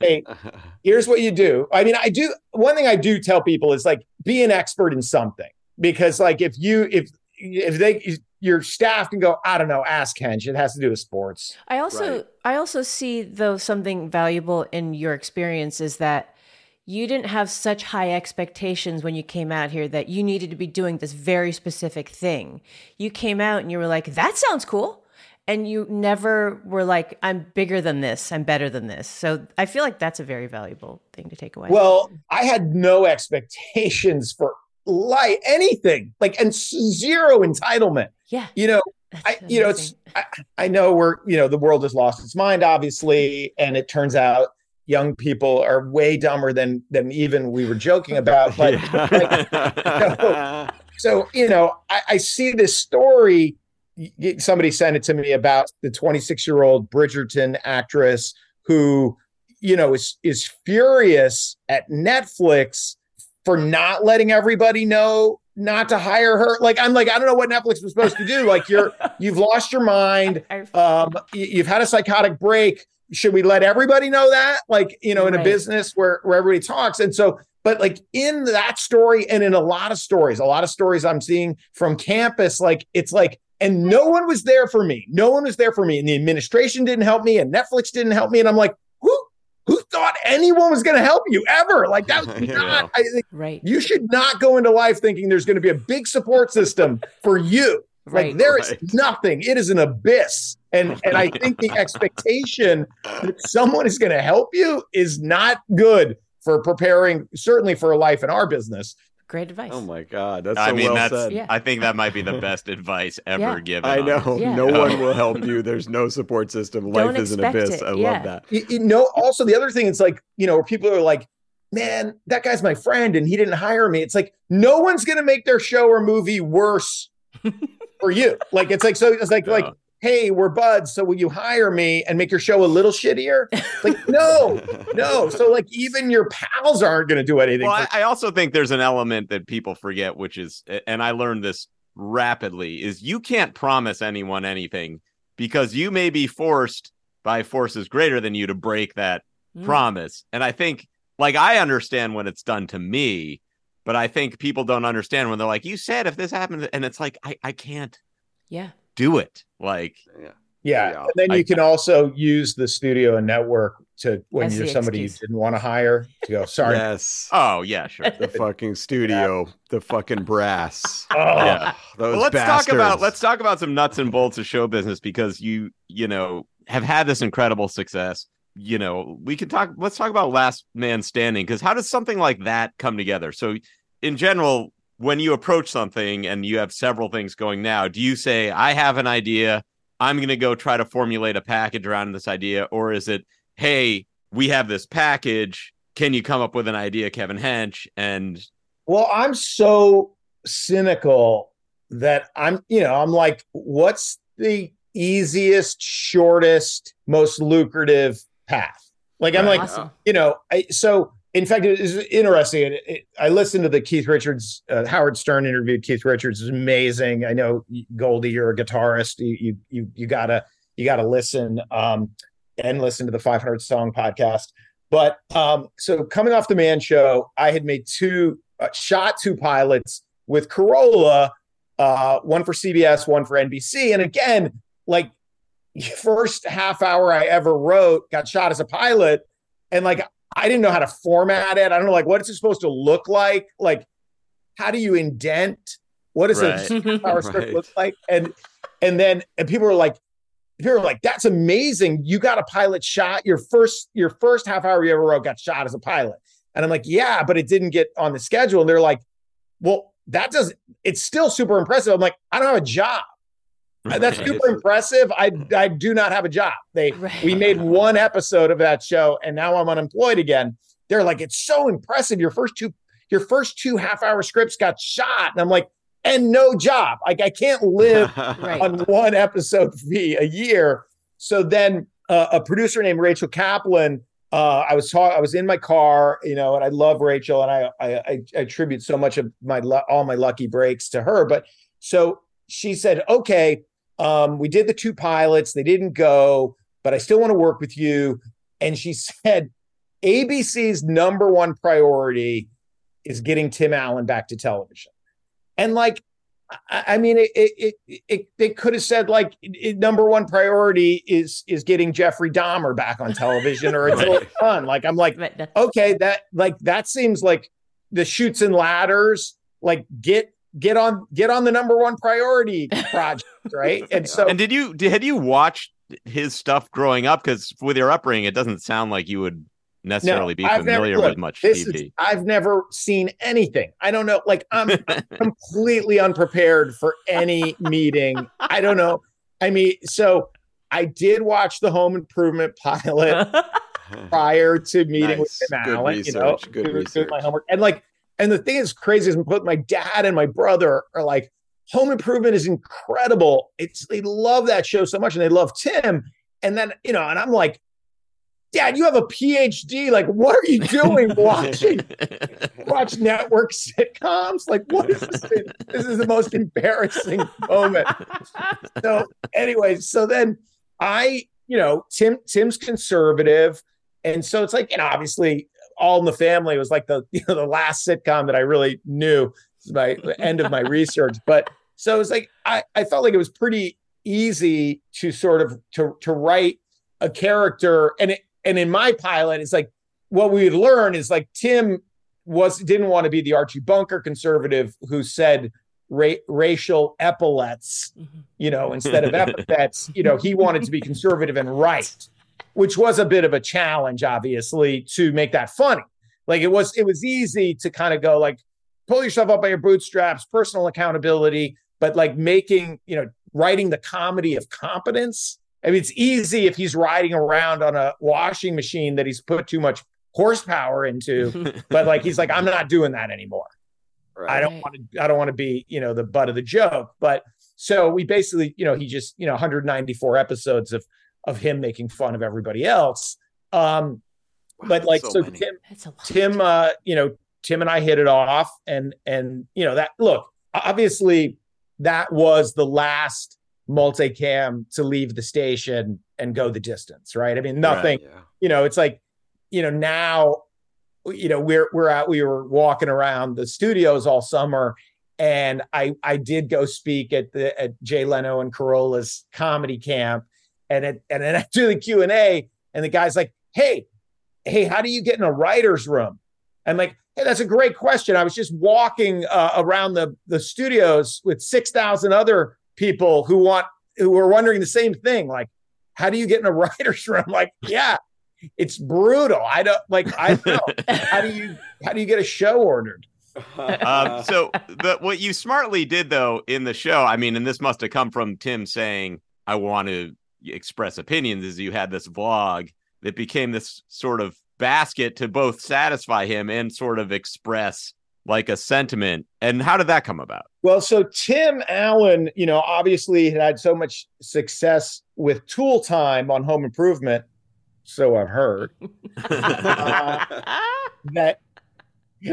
hey, here's what you do. I mean, I do one thing I do tell people is like be an expert in something because like if you if if they your staff can go, I don't know, ask Hench. It has to do with sports. I also Right. I also see though something valuable in your experience is that you didn't have such high expectations when you came out here that you needed to be doing this very specific thing. You came out and you were like, that sounds cool. And you never were like, I'm bigger than this, I'm better than this. So I feel like that's a very valuable thing to take away. Well, I had no expectations for like anything, like and zero entitlement. Yeah. You know, I you know it's I, I know we're you know the world has lost its mind obviously, and it turns out young people are way dumber than than even we were joking about. But like, so, so, you know, I, I see this story. Somebody sent it to me about the 26 year old Bridgerton actress who, you know, is is furious at Netflix for not letting everybody know not to hire her. Like I'm like I don't know what Netflix was supposed to do. Like you're you've lost your mind. Um, you've had a psychotic break. Should we let everybody know that? Like you know, in a business where where everybody talks, and so. But like in that story, and in a lot of stories, a lot of stories I'm seeing from campus, like it's like, and no one was there for me. No one was there for me, and the administration didn't help me, and Netflix didn't help me, and I'm like, who who thought anyone was going to help you ever? Like that was not. I think right. you should not go into life thinking there's going to be a big support system for you. Right. Like there is nothing. It is an abyss. And and I think the expectation that someone is going to help you is not good for preparing certainly for a life in our business. Great advice. Oh my god, that's I so mean, well that's. said. Yeah. I think that might be the best advice ever Yeah. given. I know. honestly. Yeah. No one will help you. There's no support system. Life Don't is an abyss. it. I Yeah. love that. You, you know, also the other thing, it's like, you know, where people are like, man, that guy's my friend and he didn't hire me. It's like, no one's going to make their show or movie worse for you. Like, it's like, so it's like, like, hey, we're buds. So will you hire me and make your show a little shittier? Like, no, no. So, like, even your pals aren't going to do anything. Well, for- I, I also think there's an element that people forget, which is, and I learned this rapidly, is you can't promise anyone anything because you may be forced by forces greater than you to break that Mm. promise. And I think, like, I understand when it's done to me, but I think people don't understand when they're like, you said if this happened, and it's like, I, I can't Yeah. Do it. Like, yeah. Yeah. And then I- you can also use the studio and network to, when you're the somebody you didn't want to hire, to go, sorry. Yes. oh, yeah, sure. The fucking studio, the fucking brass. Oh, Yeah. Those Well, let's talk about let's talk about some nuts and bolts of show business because you you know have had this incredible success. You know, we can talk. Let's talk about Last Man Standing because how does something like that come together? So, in general, when you approach something and you have several things going now, do you say, "I have an idea. I'm going to go try to formulate a package around this idea," or is it, "Hey, we have this package. Can you come up with an idea, Kevin Hench?" And Well, I'm so cynical that I'm, you know, I'm like, what's the easiest, shortest, most lucrative path? Like, I'm Right. like, you know, I, so in fact, it is interesting. It, it, I listened to the Keith Richards, uh, Howard Stern interviewed Keith Richards. It's amazing. I know Goldy, you're a guitarist. You, you, you, you gotta, you gotta listen, um, and listen to the 500 song podcast. But um, so coming off the Man Show, I had made two, uh, shot two pilots with Carolla, uh, one for CBS, one for NBC. And again, like first half hour I ever wrote got shot as a pilot, and like I didn't know how to format it. I don't know like what is it supposed to look like. Like, how do you indent? What does Right. a power script Right. look like? And and then and people were like, people were like, that's amazing. You got a pilot shot. Your first your first half hour you ever wrote got shot as a pilot. And I'm like, yeah, but it didn't get on the schedule. And they're like, well, that doesn't. It's still super impressive. I'm like, I don't have a job. That's super impressive. I I do not have a job. They Right. we made one episode of that show, and now I'm unemployed again. They're like, it's so impressive. Your first two your first two half hour scripts got shot, and I'm like, and no job. Like I can't live Right. on one episode fee a year. So then uh, a producer named Rachel Kaplan. Uh, I was talking. I was in my car, you know, and I love Rachel, and I I, I, I attribute so much of my lu- all my lucky breaks to her. But so she said, "Okay, um, we did the two pilots. They didn't go, but I still want to work with you." And she said, "ABC's number one priority is getting Tim Allen back to television." And like I I mean, it it it, it, they could have said like it, number one priority is is getting Jeffrey Dahmer back on television or it's a little fun. Like I'm like, okay, that like that seems like the Chutes and Ladders. Like get get on get on the number one priority project, right? And so and did you did, had you watched his stuff growing up? Because with your upbringing, it doesn't sound like you would necessarily be I've never- familiar look, with much this TV. is- I've never seen anything. I don't know. Like I'm completely unprepared for any meeting. I don't know. I mean, so I did watch the Home Improvement pilot prior to meeting with Nice. Tim Good Allen. You know, research. Good doing- doing research. my homework. And like, and the thing is crazy is both my dad and my brother are like, Home Improvement is incredible. It's they love that show so much, and they love Tim. And then you know, and I'm like, Dad, you have a PhD. Like, what are you doing watching watch network sitcoms? Like, what is this? This is the most embarrassing moment. So, anyway, so then I, you know, Tim Tim's conservative, and so it's like, know, obviously, All in the Family was like the you know the last sitcom that I really knew. Is my the end of my research, but so it's like I I felt like it was pretty easy to sort of to to write a character. And it and in my pilot it's like what we would learn is like tim was didn't want to be the archie bunker conservative who said ra- racial epaulets mm-hmm. you know instead of epithets. You know he wanted to be conservative and right which was a bit of a challenge obviously to make that funny like it was it was easy to kind of go like pull yourself up by your bootstraps personal accountability but like making you know writing the comedy of competence I mean, it's easy if he's riding around on a washing machine that he's put too much horsepower into, but like he's like, I'm not doing that anymore. I don't want to. I don't want to be, you know, the butt of the joke. But so we basically, you know, he just, you know, 194 episodes of of him making fun of everybody else. Um, but like, so so. Tim, Tim, uh, you know, Tim and I hit it off, and and you know that look, obviously that was the last multicam to leave the station and go the distance, right? I mean, nothing. You know, it's like, you know, now, you know, we're we're out. We were walking around the studios all summer, and I I did go speak at the at Jay Leno and Carolla's comedy camp, and it and then I do the Q and A, and the guy's like, "Hey, hey, how do you get in a writer's room?" I'm like, "Hey, that's a great question. I was just walking uh, around the the studios with six thousand other people who want who were wondering the same thing. Like, how do you get in a writer's room? Like, yeah, it's brutal. I don't like. I don't know. how do you how do you get a show ordered? um, so the, what you smartly did though in the show, I mean, and this must have come from Tim saying, "I want to express opinions," is you had this vlog that became this sort of basket to both satisfy him and sort of express like a sentiment. And how did that come about? Well, so Tim Allen, you know, obviously had had so much success with Tool Time on Home Improvement, so I've heard. uh, that,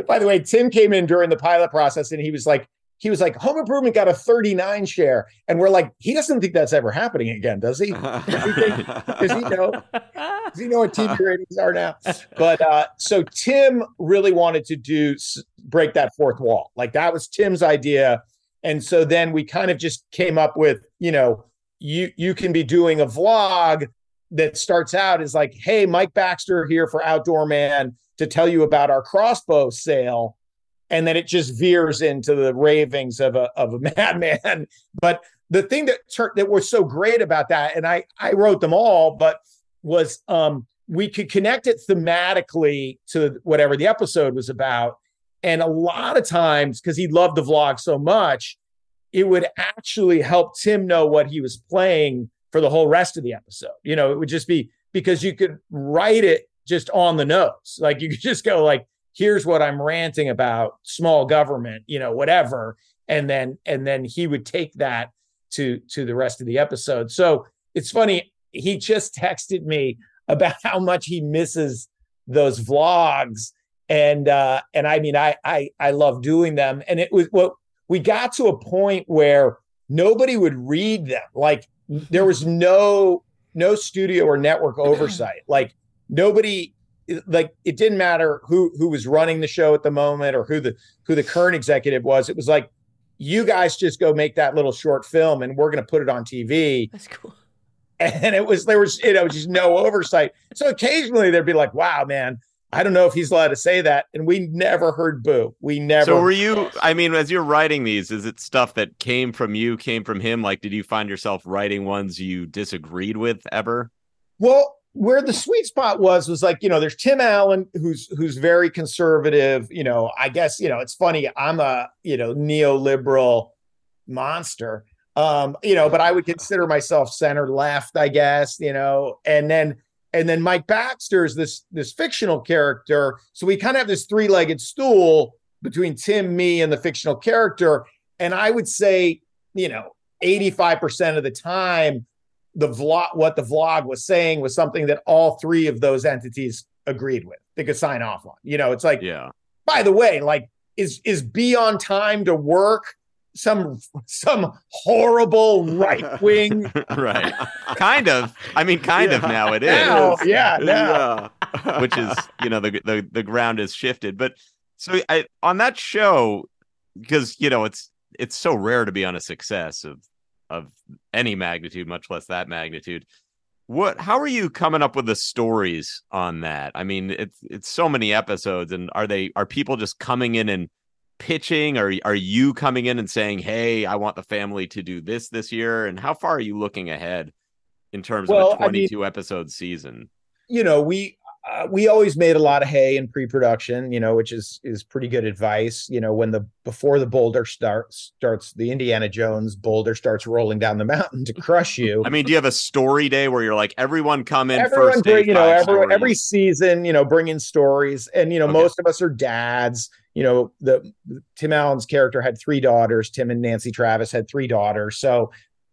by the way, Tim came in during the pilot process and he was like, he was like, Home Improvement got a 39 share, and we're like, he doesn't think that's ever happening again, does he? Does he, think, does he know? Does he know what TV ratings are now? But uh, so Tim really wanted to do break that fourth wall, like that was Tim's idea, and so then we kind of just came up with, you know, you you can be doing a vlog that starts out as like, hey, Mike Baxter here for Outdoor Man to tell you about our crossbow sale and then it just veers into the ravings of a of a madman. But the thing that tur- that was so great about that, and I I wrote them all, but was um we could connect it thematically to whatever the episode was about, and a lot of times because he loved the vlog so much, it would actually help Tim know what he was playing for the whole rest of the episode. You know, it would just be because you could write it just on the nose, like you could just go like here's what I'm ranting about small government, you know, whatever. And then and then he would take that to to the rest of the episode. So it's funny, he just texted me about how much he misses those vlogs. And uh and I mean I I I love doing them. And it was what we got to a point where nobody would read them. Like there was no no studio or network oversight. Like nobody like it didn't matter who who was running the show at the moment or who the who the current executive was it was like you guys just go make that little short film and we're going to put it on TV. That's cool. And it was, there was, you know, just no oversight. So occasionally there'd be like, wow, man, I don't know if he's allowed to say that. And we never heard boo. We never. So were you? I mean, as you're writing these, is it stuff that came from you, came from him? Like, did you find yourself writing ones you disagreed with ever? Well, where the sweet spot was was like you know there's Tim Allen who's who's very conservative you know I guess you know it's funny I'm a you know neoliberal monster um you know but I would consider myself center left I guess you know and then and then Mike Baxter is this this fictional character so we kind of have this three-legged stool between Tim me and the fictional character and I would say you know 85% of the time the vlog what the vlog was saying was something that all three of those entities agreed with they could sign off on you know it's like yeah. by the way like is is be on time to work some some horrible right wing right. Kind of. I mean kind of now it is. Now, yeah, now. which is you know the the the ground has shifted. But so i on that show because you know it's it's so rare to be on a success of of any magnitude much less that magnitude. What how are you coming up with the stories on that? I mean it's it's so many episodes and are they are people just coming in and pitching? Or are you coming in and saying hey i want the family to do this this year and how far are you looking ahead in terms Well, of a I mean- 22 episode season? You know we uh, we always made a lot of hay in pre-production you know which is is pretty good advice. You know when the before the boulder starts starts the indiana jones boulder starts rolling down the mountain to crush you. I mean do you have a story day where you're like everyone come in everyone first bring, day you know every, every season you know bring in stories. And you know Okay. most of us are dads. You know the tim allen's character had three daughters. Tim and nancy travis had three daughters. So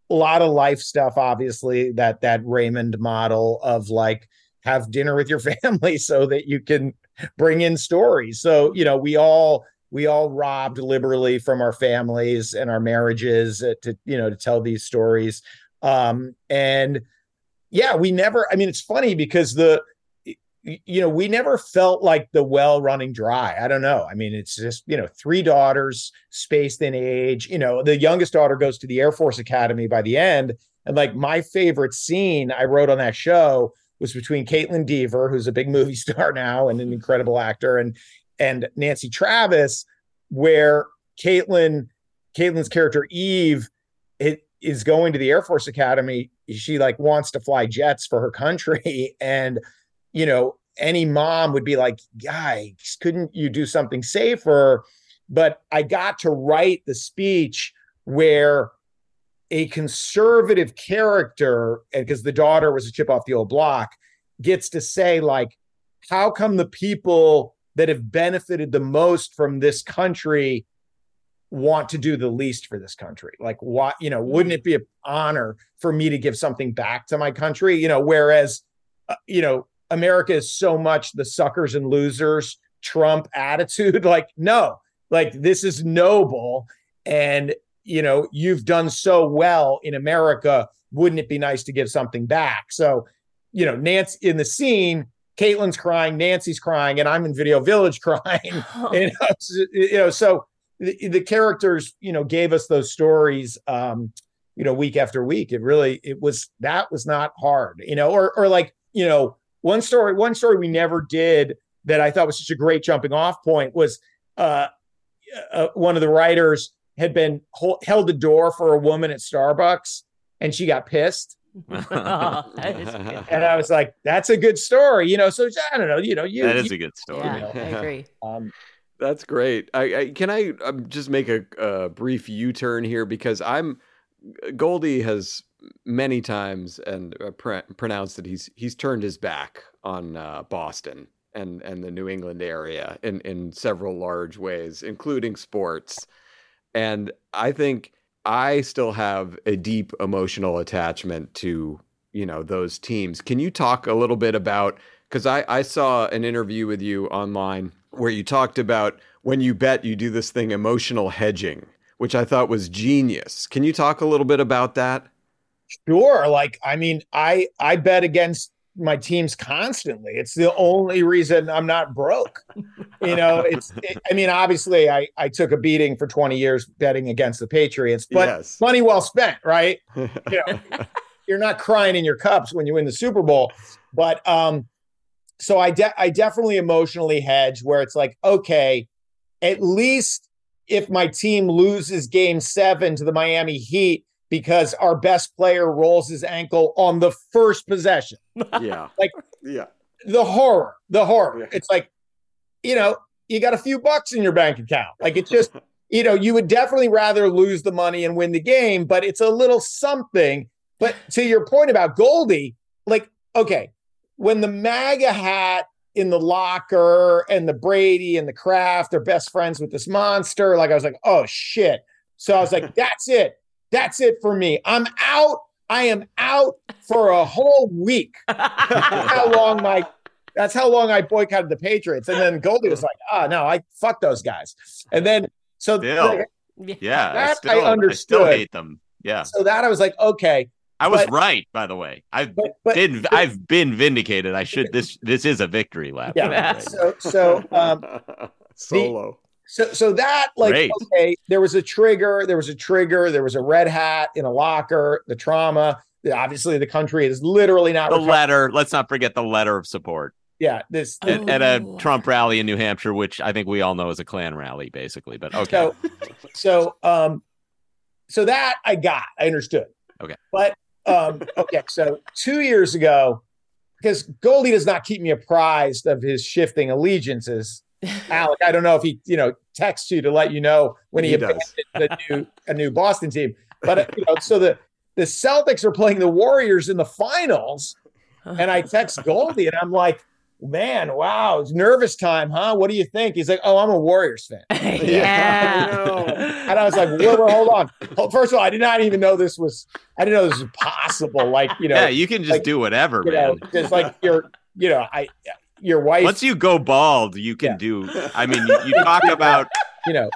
a lot of life stuff obviously that that raymond model of like have dinner with your family so that you can bring in stories. So you know we all we all robbed liberally from our families and our marriages uh, to you know to tell these stories. Um and yeah we never i mean it's funny because the you know we never felt like the well running dry. I don't know. I mean it's just you know three daughters spaced in age. You know the youngest daughter goes to the air force academy by the end. And like my favorite scene i wrote on that show was between Kaitlyn Dever who's a big movie star now and an incredible actor and and nancy travis where Kaitlyn Kaitlyn's character eve it is going to the air force academy. She like wants to fly jets for her country. And you know any mom would be like guys couldn't you do something safer? But i got to write the speech where a conservative character and because the daughter was a chip off the old block gets to say like how come the people that have benefited the most from this country want to do the least for this country? Like why, you know wouldn't it be an honor for me to give something back to my country? You know whereas uh, you know america is so much the suckers and losers trump attitude like no like this is noble and you know you've done so well in america wouldn't it be nice to give something back? So you know nancy in the scene Kaitlyn's crying nancy's crying and i'm in video village crying you know, so- you know so the, the characters you know gave us those stories um you know week after week. It really it was that was not hard you know or or like you know one story one story we never did that i thought was such a great jumping off point was uh, uh one of the writers had been hol- held the door for a woman at starbucks and she got pissed Oh, that is good. and i was like that's a good story you know so i don't know you know you that is you- a good story Yeah, I agree. um That's great. I, I can I um, just make a, a brief U-turn here because I'm Goldy has many times and uh, pr- pronounced that he's he's turned his back on uh, Boston and and the New England area in in several large ways, including sports. And I think I still have a deep emotional attachment to you know those teams. Can you talk a little bit about because I I saw an interview with you online where you talked about when you bet you do this thing emotional hedging, which I thought was genius. Can you talk a little bit about that? Sure. Like, I mean, I I bet against my teams constantly. It's the only reason I'm not broke. you know, it's. It, I mean, obviously, I I took a beating for 20 years betting against the Patriots, but Yes. money well spent, right? You know, you're not crying in your cups when you win the Super Bowl, but um, so I de- I definitely emotionally hedge where it's like, okay, at least if my team loses Game Seven to the Miami Heat because our best player rolls his ankle on the first possession yeah. like Yeah. the horror, the horror. It's like, you know, you got a few bucks in your bank account. Like it's just, you know, you would definitely rather lose the money and win the game, but it's a little something. But to your point about Goldy, like, okay, when the MAGA hat in the locker and the Brady and the Kraft are best friends with this monster, like I was like, oh shit. So I was like, that's it. That's it for me. I'm out. I am out for a whole week. That's how long my that's how long I boycotted the Patriots. And then Goldy was like, oh no, I fuck those guys. And then so Still. Yeah, I That I still, I still hate them. Yeah, so that I was like, okay. I was but- right, by the way. I've but- been I've been vindicated. I should this this is a victory lap. Yeah. So so um Solo. So so that like Great. okay, there was a trigger, there was a trigger, there was a red hat in a locker, the trauma. Obviously, the country is literally not The recovering. letter. Let's not forget the letter of support Yeah, this at, at a Trump rally in New Hampshire, which I think we all know is a Klan rally, basically. But okay, So, so, um, so that I got, I understood. Okay. But, um, okay. So two years ago, because Goldy does not keep me apprised of his shifting allegiances. Alec, I don't know if he, you know, texts you to let you know when he, He does. the new, a new Boston team. But, uh, you know, so the, the Celtics are playing the Warriors in the finals. And I text Goldy and I'm like, man, wow, it's nervous time, huh? What do you think? He's like, oh, I'm a Warriors fan. yeah. And I was like, whoa, whoa, hold on. First of all, I did not even know this was, I didn't know this was possible. Like, you know, yeah, you can just like, do whatever, you know, man. just like your, you know, I, your wife, Once you go bald, you can do. I mean, you, you talk about you know,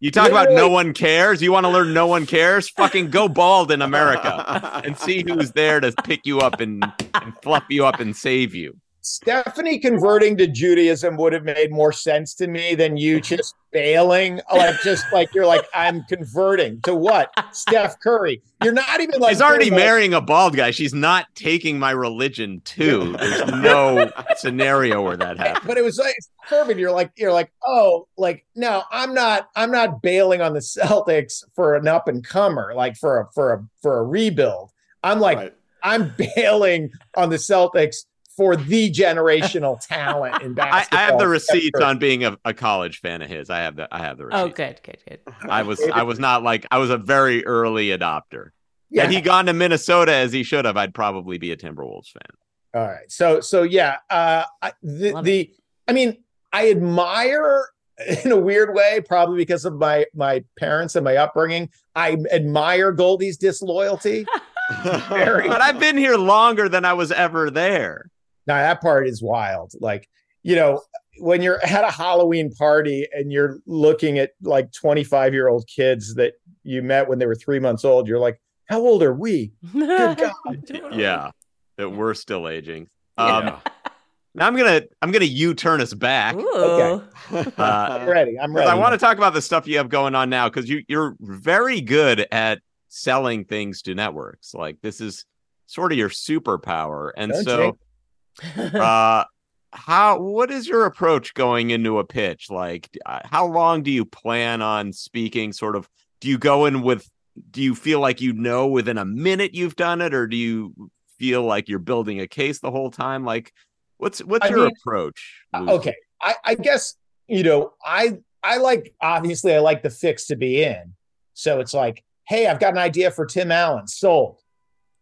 you talk about no one cares. You want to learn no one cares? Fucking go bald in America and see who's there to pick you up and, and fluff you up and save you. Stephanie converting to Judaism would have made more sense to me than you just bailing. Like, just like you're like, I'm converting to what? Steph Curry. You're not even like, She's already like- marrying a bald guy. She's not taking my religion too. There's no scenario where that happens. but it was like perfect. You're like, you're like, oh, like no, I'm not, I'm not bailing on the Celtics for an up and comer, like for a for a for a rebuild. I'm like, Right. I'm bailing on the Celtics for the generational talent in basketball. I have the receipts on being a, a college fan of his. I have the I have the receipts. Oh, good, good, good. I was I was not like I was a very early adopter. Yeah. Had he gone to Minnesota as he should have, I'd probably be a Timberwolves fan. All right. So so yeah, uh the Love the I mean, I admire in a weird way, probably because of my my parents and my upbringing. I admire Goldy's disloyalty. But I've been here longer than I was ever there. Now that part is wild. Like, you know, when you're at a Halloween party and you're looking at like 25 year old kids that you met when they were three months old, you're like, how old are we? Good God. Yeah, that we're still aging. Um, Yeah. now I'm gonna I'm gonna U-turn us back. Ooh. I'm Uh, ready. I'm ready. I want to talk about the stuff you have going on now because you you're very good at selling things to networks. Like this is sort of your superpower, and Don't so uh how what is your approach going into a pitch? Like uh, how long do you plan on speaking? Sort of do you go in with do you feel like you know within a minute you've done it or do you feel like you're building a case the whole time? Like what's what's I your mean, approach Uh, Lucy? okay. I, I guess you know i i like obviously i like the fix to be in. So it's like hey i've got an idea for tim allen sold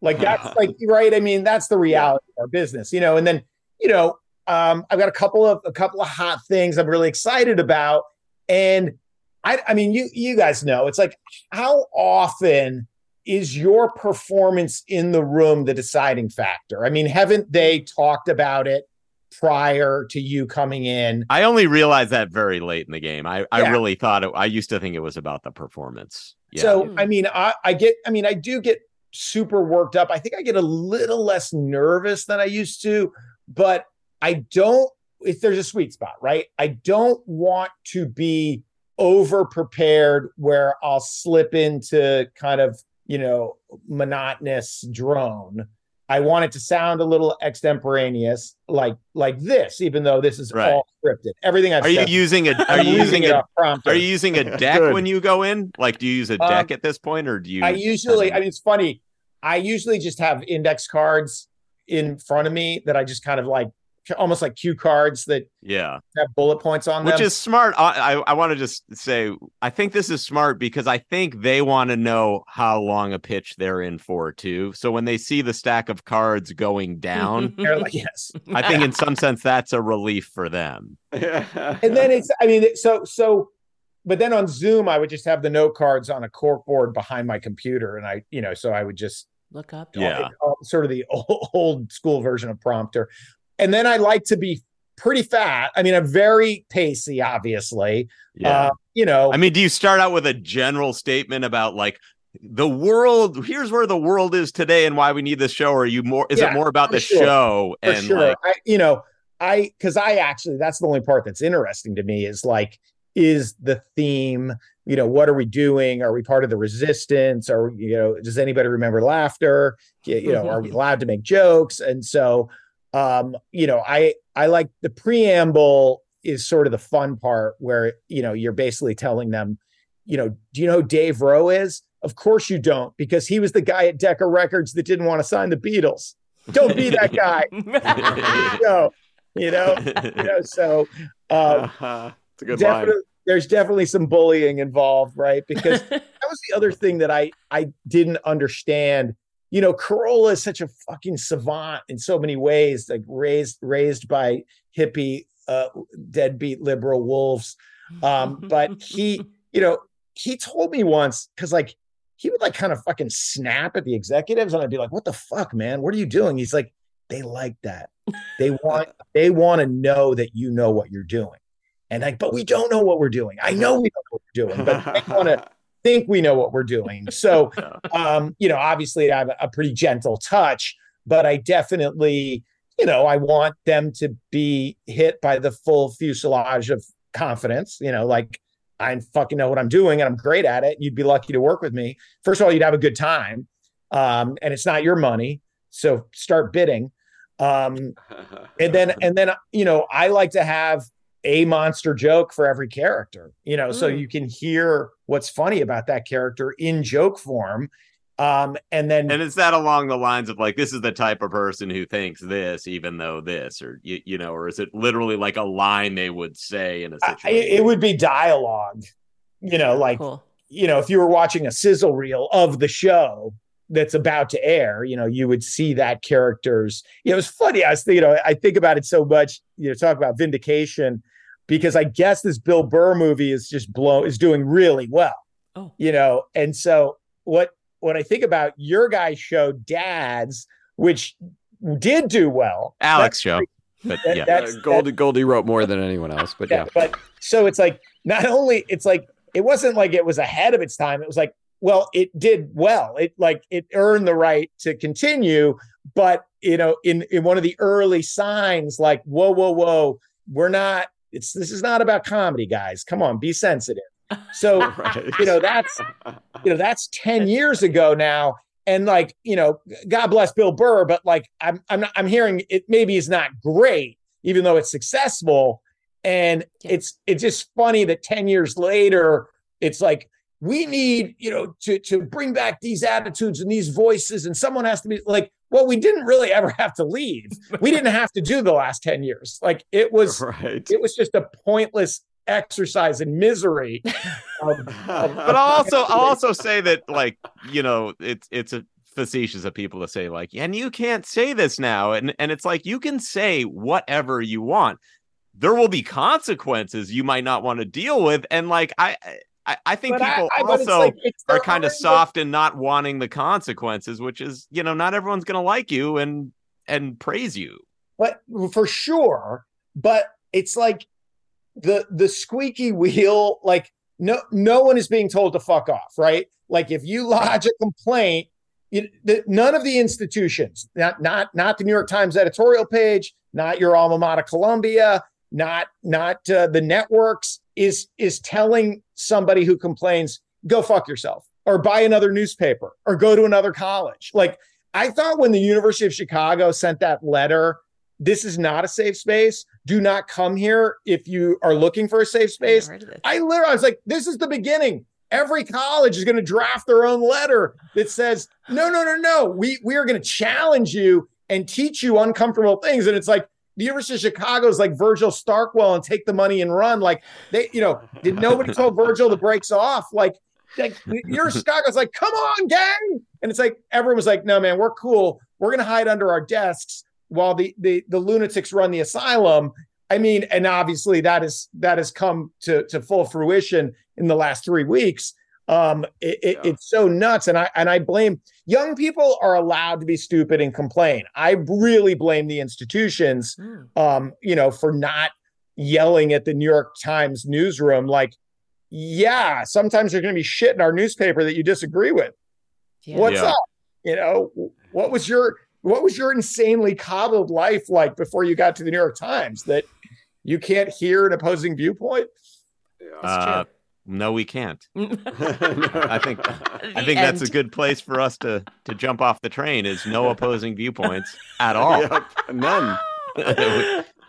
like that's like right? I mean that's the reality of our business you know? And then you know um i've got a couple of a couple of hot things i'm really excited about. And i i mean you you guys know it's like how often is your performance in the room the deciding factor? I mean haven't they talked about it prior to you coming in. i only realized that very late in the game. I i really thought it i used to think it was about the performance. Yeah. So I mean, I, I get, I mean, I do get super worked up. I think I get a little less nervous than I used to, but I don't if there's a sweet spot, right? I don't want to be over prepared where I'll slip into kind of, you know, monotonous drone. I want it to sound a little extemporaneous, like like this, even though this is Right. all scripted. Everything I've Are you using a are you using it a off prompter. are you using a deck when you go in? Like do you use a Um, deck at this point or do you I usually, I mean, it's funny. I usually just have index cards in front of me that I just kind of like, almost like cue cards that Yeah. have bullet points on them. Which them. is smart. I I, I want to just say I think this is smart because I think they want to know how long a pitch they're in for too. So when they see the stack of cards going down, They're like, yes. I think in some sense that's a relief for them. and then it's, I mean, so, so, but then on Zoom, I would just have the note cards on a cork board behind my computer. And I, you know, so I would just, Look up. Yeah. uh, sort of the old, old school version of prompter. And then I like to be pretty fat. I mean, I'm very pacey, obviously. Yeah. Uh, you know, I mean, do you start out with a general statement about like the world? Here's where the world is today and why we need this show. Or are you more? Is Yeah, it more about the sure. show for and sure. like I, you know, I because I actually that's the only part that's interesting to me is like, is the theme? You know, what are we doing? Are we part of the resistance? Are you know, does anybody remember laughter? You you know, are we allowed to make jokes? And so, um, you know, I I like the preamble is sort of the fun part where you know you're basically telling them, you know, do you know who Dave Rowe is? Of course you don't, because he was the guy at Decca Records that didn't want to sign the Beatles. Don't be that guy. no, you know, you know. So uh, it's a good definitely, line. There's definitely some bullying involved, right? Because that was the other thing that I I didn't understand. You know, Carolla is such a fucking savant in so many ways, like raised raised by hippie, uh, deadbeat liberal wolves. Um, but he, you know, he told me once because like he would like kind of fucking snap at the executives, and I'd be like, "What the fuck, man? What are you doing?" He's like, "They like that. They want they want to know that you know what you're doing." And like, but we don't know what we're doing. I know we don't know what we're doing, but they want to think we know what we're doing. So, um, you know, obviously I have a, a pretty gentle touch, but I definitely, you know, I want them to be hit by the full fuselage of confidence, you know, like I fucking know what I'm doing and I'm great at it. You'd be lucky to work with me. First of all, you'd have a good time. Um, and it's not your money. So start bidding. Um, and then, and then, you know, I like to have a monster joke for every character, you know, so Mm. you can hear what's funny about that character in joke form. Um, and then, and is that along the lines of like this is the type of person who thinks this even though this or you, you know or is it literally like a line they would say in a situation it would be dialogue, you know, like, you know, if you were watching a sizzle reel of the show that's about to air, you know, you would see that character's, you know, it's funny. I was, you know, I think about it so much, you know, talk about vindication because I guess this Bill Burr movie is just blow is doing really well. Oh. You know, and so what when I think about your guys' show, Dads, which did do well. alex show but that- yeah that's- Uh, Goldy Goldy wrote more than anyone else, but yeah. but so it's like not only it's like it wasn't like it was ahead of its time. It was like, well, it did well. It like it earned the right to continue, but you know, in in one of the early signs, like, whoa, whoa, whoa, we're not. It's this is not about comedy, guys. Come on, be sensitive. So you know that's you know that's 10 years ago now. And like you know god bless bill burr but like i'm i'm not, i'm hearing it maybe is not great even though it's successful. And it's it's just funny that 10 years later it's like we need you know to to bring back these attitudes and these voices and someone has to be like well we didn't really ever have to leave. We didn't have to do the last 10 years. Like it was right. it was just a pointless exercise in misery of- of- but I'll also I'll also say that like you know it's it's a facetious of people to say like and you can't say this now. And and it's like you can say whatever you want. There will be consequences you might not want to deal with. And like I I, I think But people I- it's also like- it's are kind of soft and not wanting the consequences which is you know not everyone's gonna like you and and praise you. But for sure but it's like the the squeaky wheel like no no one is being told to fuck off right? Like if you lodge a complaint you, the, none of the institutions not not not the new york times editorial page not your alma mater columbia not not uh, the networks, is is telling somebody who complains, go fuck yourself, or buy another newspaper, or go to another college. Like I thought when the University of Chicago sent that letter, this is not a safe space. Do not come here if you are looking for a safe space. I literally I was like, this is the beginning. Every college is going to draft their own letter that says, no, no, no, no. We we are going to challenge you and teach you uncomfortable things. And it's like the University of Chicago is like Virgil Starkwell and take the money and run. Like they, you know, did nobody told Virgil the brakes off? Like, like your Chicago's like, come on, gang. And it's like everyone was like, no, man, we're cool. We're gonna hide under our desks while the the the lunatics run the asylum. I mean, and obviously that is that has come to to full fruition in the last three weeks. Um, it, it, it's so nuts, and I and I blame young people are allowed to be stupid and complain. I really blame the institutions, um, you know, for not yelling at the New York Times newsroom. Like, yeah, sometimes there's going to be shit in our newspaper that you disagree with. Yeah. What's Yeah. up? You know, what was your what was your insanely coddled life like before you got to the New York Times that you can't hear an opposing viewpoint? Uh, no, we can't. I think I The think that's a good place for us to to jump off the train. Is no opposing viewpoints at all. Yep, none. we,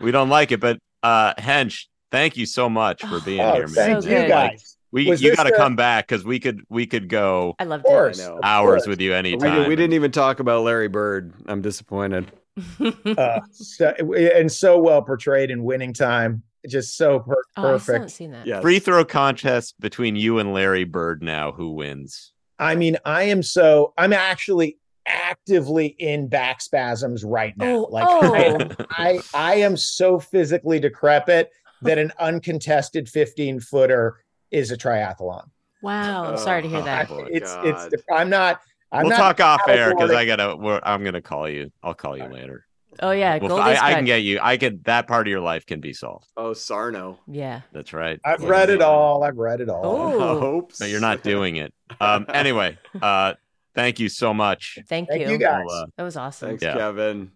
we don't like it, but uh, Hench, thank you so much for being Oh, here, man. thank you good. guys. We Was you got to a- come back because we could we could go I love Of course, I know. hours course. with you We, anytime. did, we didn't even talk about Larry Bird. I'm disappointed. Uh, so, and so well portrayed in Winning Time. Just so per- oh, I still haven't seen that. Yes. Free throw contest between you and Larry Bird now. Who wins? I mean, I am so I'm actually actively in back spasms right now. Oh, like oh. I, I I am so physically decrepit that an uncontested 15 footer is a triathlon. Wow. I'm Sorry to hear Oh, that. boy. it's God. it's I'm not I'm we'll not talk off air because I gotta. I'm gonna call you. I'll call you later. Oh yeah, We'll- Goldy's I, I can get you. I could. That part of your life can be solved. Oh, Sarno. Yeah. That's right. I've read it all. I've read it all. Oh, Hopes. But you're not doing it. Um. Anyway. Uh. Thank you so much. thank, Thank you. you guys. We'll, uh, That was awesome. Thanks, Yeah. Kevin.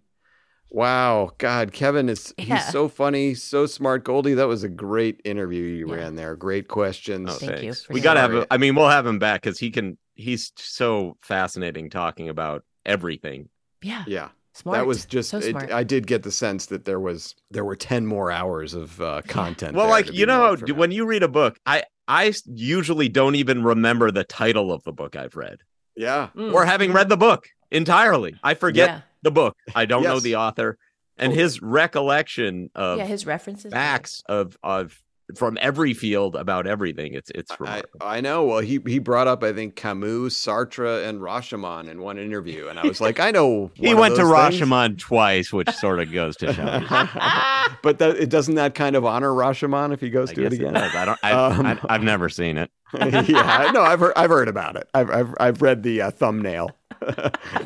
Wow, God, Kevin is Yeah. he's so funny, so smart. Goldy, that was a great interview you Yeah. ran there. Great questions. Oh, Thank you thanks. for We gotta have. sharing. A, I mean, we'll have him back because he can. He's so fascinating talking about everything. Yeah. Yeah. Smart. That was just so it- I did get the sense that there was there were 10 more hours of uh, content. Well, like you know, when you read a book, I I usually don't even remember the title of the book I've read, Yeah. Mm. or having read the book entirely. I forget Yeah. the book. I don't know the author, and Totally. his recollection of yeah, his references. facts of of from every field about everything. It's it's I, remarkable. I know. Well, he he brought up I think Camus, Sartre, and Rashomon in one interview, and I was like, I know. he went to things. Rashomon twice, which sort of goes to show. but that it doesn't that kind of honor Rashomon if he goes I to it guess it again. I don't. I, Um, I, I've never seen it. yeah, no, I've heard, I've heard about it. I've I've, I've read the uh, thumbnail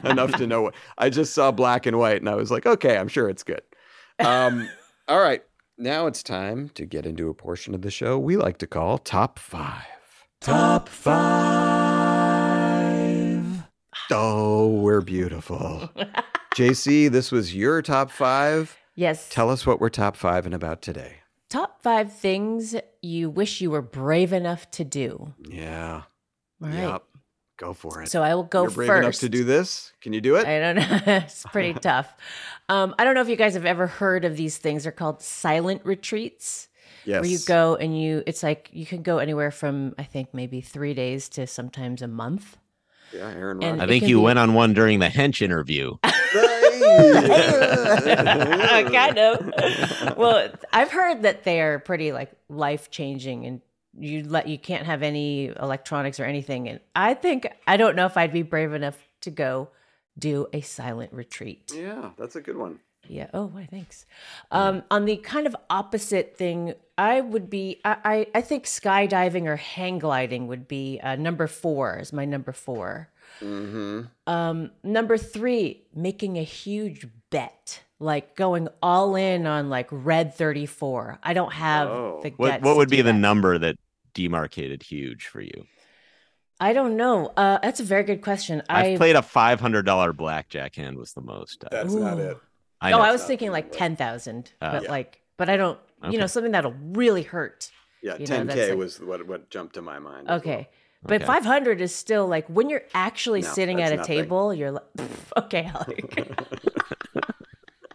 enough to know what. I just saw black and white, and I was like, okay, I'm sure it's good. Um, all right, now it's time to get into a portion of the show we like to call top five. Top five. Oh, we're beautiful. JC, this was your top five. Yes. Tell us what we're top five and about today. Top five things you wish you were brave enough to do. Yeah. All right. Yep. Go for it. So I will go You're brave first. enough to do this? Can you do it? I don't know. it's pretty tough. Um, I don't know if you guys have ever heard of these things. They're called silent retreats. Yes. Where you go and you, it's like you can go anywhere from, I think, maybe three days to sometimes a month. Yeah, Aaron And I think you be- went on one during the hench interview. kind of. Well, I've heard that they are pretty like life changing, and you let you can't have any electronics or anything. And I think I don't know if I'd be brave enough to go do a silent retreat. Yeah, that's a good one. Yeah. Oh, why? Thanks. Um, on the kind of opposite thing, I would be. I I, I think skydiving or hang gliding would be uh, number four. Is my number four. Mm-hmm. Um, number three, making a huge bet, like going all in on like red 34. I don't have Oh. the What guts what to would do be the that. number that demarcated huge for you? I don't know. Uh, that's a very good question. I've I played a five hundred dollar blackjack hand was the most. That's not it. I no. I was thinking like 10,000, Uh, but yeah. like but I don't. You know, something that'll really hurt. Yeah, 10k that's like- was what what jumped to my mind. Okay. well. But Okay. 500 is still like when you're actually No, sitting at a nothing. table, you're like, okay, Alec.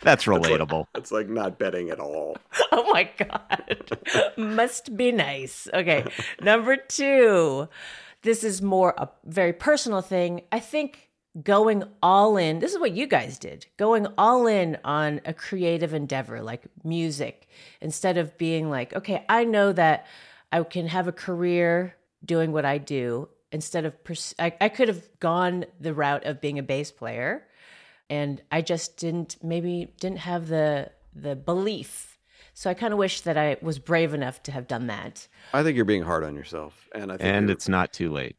That's like- relatable. It's like not betting at all. oh my God. Must be nice. Okay. Number two. This is more a very personal thing. I think going all in, this is what you guys did going all in on a creative endeavor like music instead of being like, okay, I know that I can have a career doing what I do instead of, pers- I, I could have gone the route of being a bass player and I just didn't maybe didn't have the the belief. So I kind of wish that I was brave enough to have done that. I think you're being hard on yourself, and I think And it's not too late.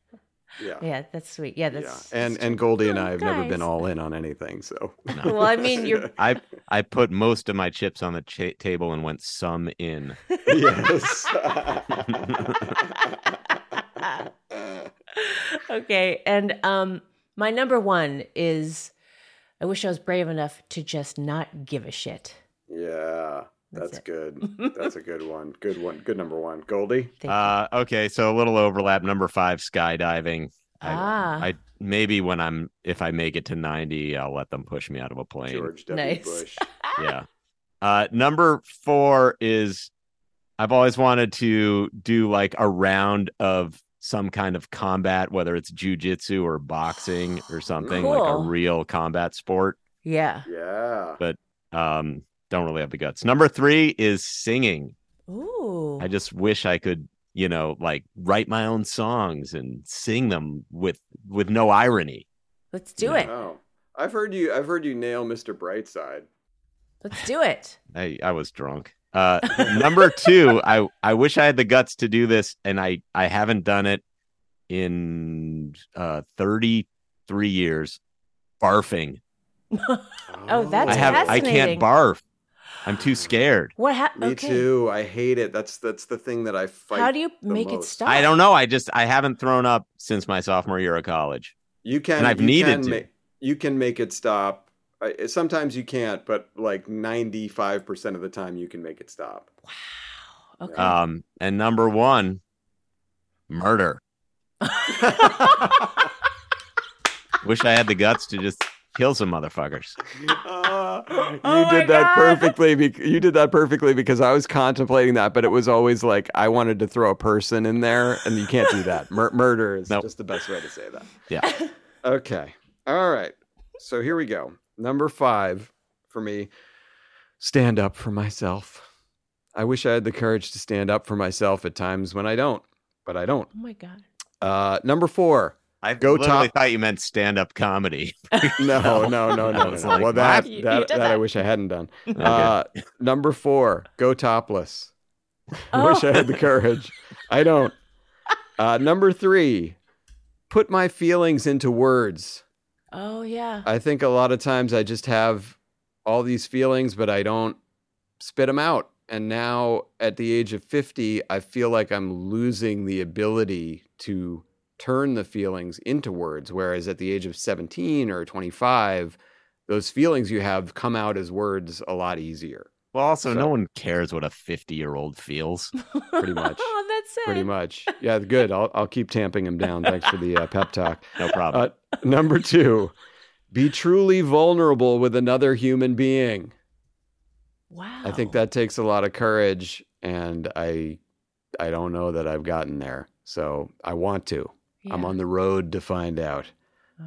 yeah. Yeah, that's sweet. Yeah, Yeah, that's and and Goldy and I have never been all in on anything, so. Well, I mean, you're I I put most of my chips on the cha- table and went some in. yes. okay. And um my number one is I wish I was brave enough to just not give a shit. yeah, That's that's, good. That's a good one. Good one. Good number one. Goldy. Thank you. Uh, okay, so a little overlap. Number five, skydiving. I, Ah. I maybe when I'm if I make it to ninety, I'll let them push me out of a plane. George W. Nice. Bush. yeah. Uh, number four is I've always wanted to do like a round of some kind of combat, whether it's jujitsu or boxing or something like a real combat sport. Yeah. Yeah. But um, don't really have the guts. Number three is singing. Ooh. I just wish I could, you know, like write my own songs and sing them with with no irony. Let's do it. Oh, I've heard you. I've heard you nail Mr. Brightside. Let's do it. I, I was drunk. Uh, number two, I I wish I had the guts to do this, and I I haven't done it in uh 33 years. Barfing. Oh, that's I have I can't barf. I'm too scared. What happened? Me okay. too. I hate it. That's that's the thing that I fight. How do you the make it stop? I don't know. I just I haven't thrown up since my sophomore year of college. You can. And I've you needed can to. ma- you can make it stop. I, sometimes you can't, but like ninety five percent of the time you can make it stop. Wow. Okay. Um, and number one, murder. Wish I had the guts to just kill some motherfuckers. Uh, you Oh did that God. perfectly. Bec- you did that perfectly because I was contemplating that, but it was always like I wanted to throw a person in there, and you can't do that. Mur- murder is Nope. just the best way to say that. Yeah. Okay. All right. So here we go. Number five for me stand up for myself. I wish I had the courage to stand up for myself at times when I don't, but I don't. Oh my god. Uh, number four. I Go literally top- thought you meant stand up comedy. No, no, no, no, no. no. like, well, that what? You- that, you did that I wish I hadn't done. Uh, number four. Go topless. I wish I had the courage. I don't. Uh, number three. Put my feelings into words. Oh yeah. I think a lot of times I just have all these feelings, but I don't spit them out. And now at the age of 50, I feel like I'm losing the ability to turn the feelings into words. Whereas at the age of 17 or 25, those feelings you have come out as words a lot easier. Well, also, So- no one cares what a 50 year old feels. Pretty much. That's it. Pretty much. Yeah, good. I'll, I'll keep tamping him down. Thanks for the uh, pep talk. No problem. Uh, number two, be truly vulnerable with another human being. Wow. I think that takes a lot of courage, and I, I don't know that I've gotten there. So I want to. I'm on the road to find out.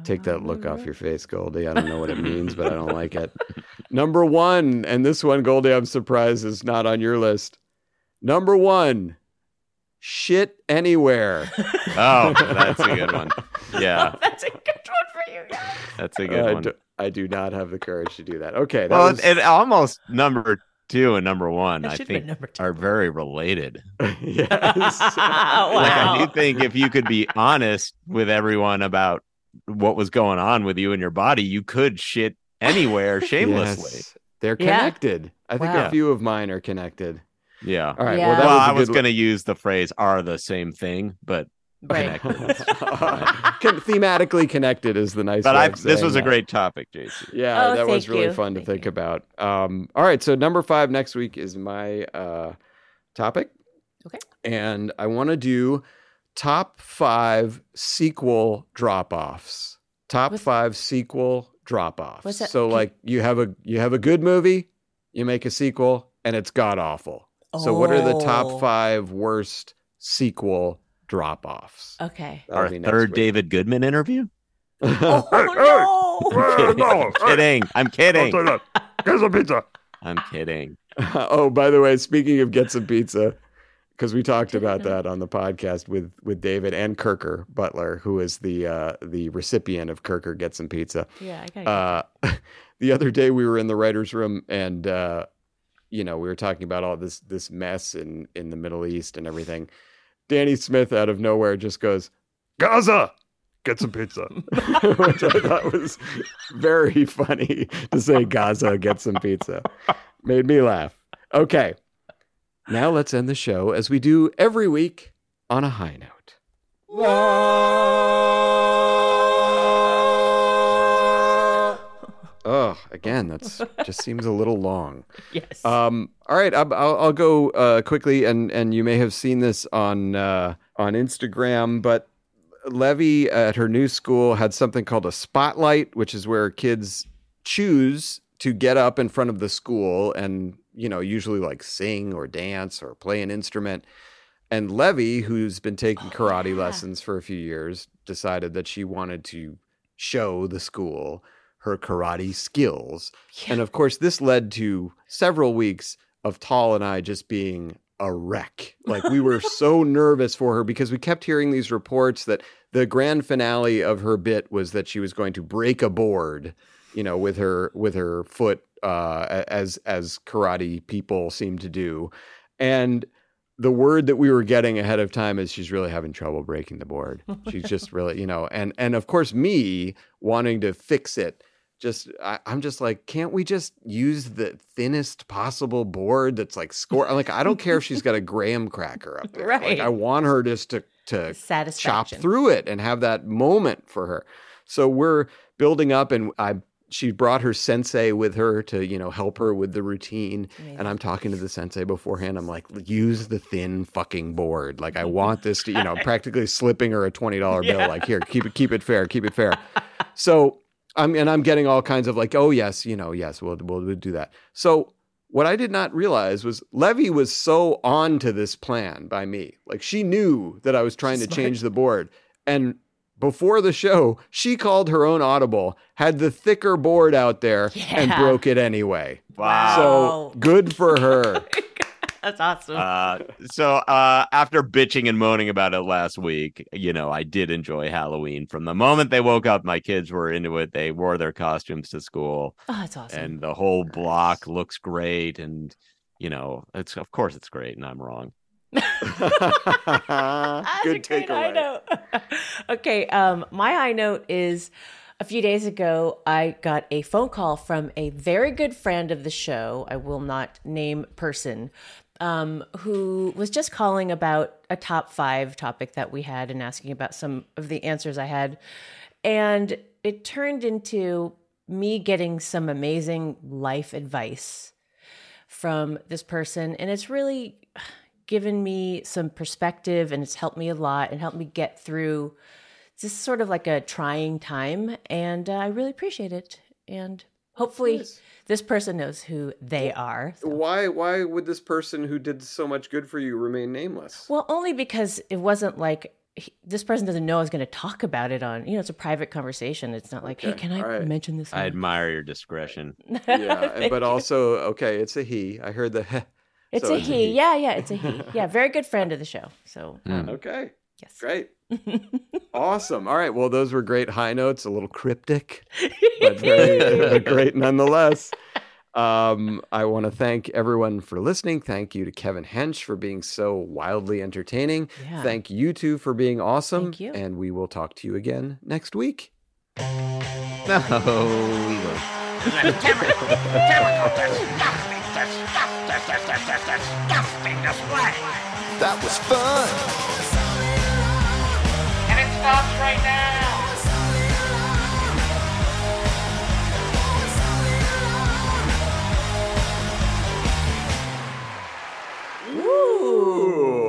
Take that look off your face, Goldy. I don't know what it means, but I don't like it. Number one, and this one, Goldy, I'm surprised is not on your list. Number one, shit anywhere. oh, that's a good one. Yeah, That's a good one for you guys. that's a good I one. do, I do not have the courage to do that. Okay. That well, was, it, it almost number two and number one, That I think, are very related. yes. Like, I do think if you could be honest with everyone about what was going on with you and your body, you could shit anywhere shamelessly. Yes. They're Yeah. connected. I think Wow. a few of mine are conneconnected. Yeah. All right. Yeah. Well, that well, was a I was going to use the phrase "are the same thing," but Right. Con- thematically connected is the nice. But way I, of this saying was a great topic, JC. Yeah, Oh, that was really you. fun to think about. Um, all right, so number five next week is my uh, topic. Okay. And I want to do top five sequel drop offs. Top What's- five sequel drop offs. So Can- like you have a you have a good movie, you make a sequel, and it's god awful. So what are the Oh. top five worst sequel drop offs? Okay. Our third David Goodman interview. Oh, I'm kidding. I'm kidding. Get some pizza. I'm kidding. oh, by the way, speaking of get some pizza, because we talked about that on the podcast with with David and Kirker Butler, who is the uh, the recipient of Kirker get some pizza. Yeah, I gotta Uh, the other day we were in the writers' room and uh, you know we were talking about all this this mess in in the Middle East and everything. Danny Smith out of nowhere just goes, Gaza, get some pizza, which I thought was very funny to say Gaza, get some pizza. Made me laugh. Okay. Now let's end the show as we do every week on a high note. Oh, again, that's just seems a little long. Yes. Um, all right, I'll, I'll, I'll go uh, quickly, and and you may have seen this on uh, on Instagram, but Levy at her new school had something called a spotlight, which is where kids choose to get up in front of the school and you know usually like sing or dance or play an instrument. And Levy, who's been taking karate lessons for a few years, decided that she wanted to show the school her karate skills. And of course, this led to several weeks of Tall and I just being a wreck. Like we were so nervous for her because we kept hearing these reports that the grand finale of her bit was that she was going to break a board, you know, with her with her foot uh as as karate people seem to do. And the word that we were getting ahead of time is she's really having trouble breaking the board. She's just really, you know, and and of course me wanting to fix it. Just I, I'm just like, can't we just use the thinnest possible board that's like score? I'm Like I don't care if she's got a graham cracker up there. Like Right. I want her just to to chop through it and have that moment for her. So we're building up, and I she brought her sensei with her to you know help her with the routine. And I'm talking to the sensei beforehand. I'm like, use the thin fucking board. Like I want this to you know practically slipping her a twenty dollar bill. Yeah. Like here, keep it keep it fair, keep it fair. so I'm and I'm getting all kinds of like, oh yes, you know, yes, we'll we'll, we'll do that. So what I did not realize was Levy was so on to this plan by me. Like she knew that I was trying to Smart. change the board. And before the show, she called her own audible, had the thicker board out there, and broke it anyway. Wow. So good for her. That's awesome. Uh, so uh, after bitching and moaning about it last week, you know, I did enjoy Halloween. From the moment they woke up, my kids were into it. They wore their costumes to school, oh, that's awesome. and the whole block looks great. And you know, it's of course it's great, and I'm wrong. Good takeaway. note. okay, um, my high note is a few days ago, I got a phone call from a very good friend of the show. I will not name person. Um, who was just calling about a top five topic that we had and asking about some of the answers I had. And it turned into me getting some amazing life advice from this person. And it's really given me some perspective and it's helped me a lot and helped me get through just sort of like a trying time. And uh, I really appreciate it. And hopefully, this person knows who they are. why why would this person who did so much good for you remain nameless? Well, only because it wasn't like he, this person doesn't know I was going to talk about it on, you know, it's a private conversation. It's not like, hey, can I all right. mention this? I admire your discretion. Yeah, but also okay, it's a he. I heard the heh. It's so a he. Yeah, yeah, it's a he. Yeah, very good friend of the show. So, um, Okay. Yes. Great. Awesome. All right. Well, those were great high notes, a little cryptic, but very but great nonetheless. Um, I want to thank everyone for listening. Thank you to Kevin Hench for being so wildly entertaining. Yeah. Thank you two for being awesome. Thank you. And we will talk to you again next week. No, we won't. Display. That was fun stops right now. Ooh.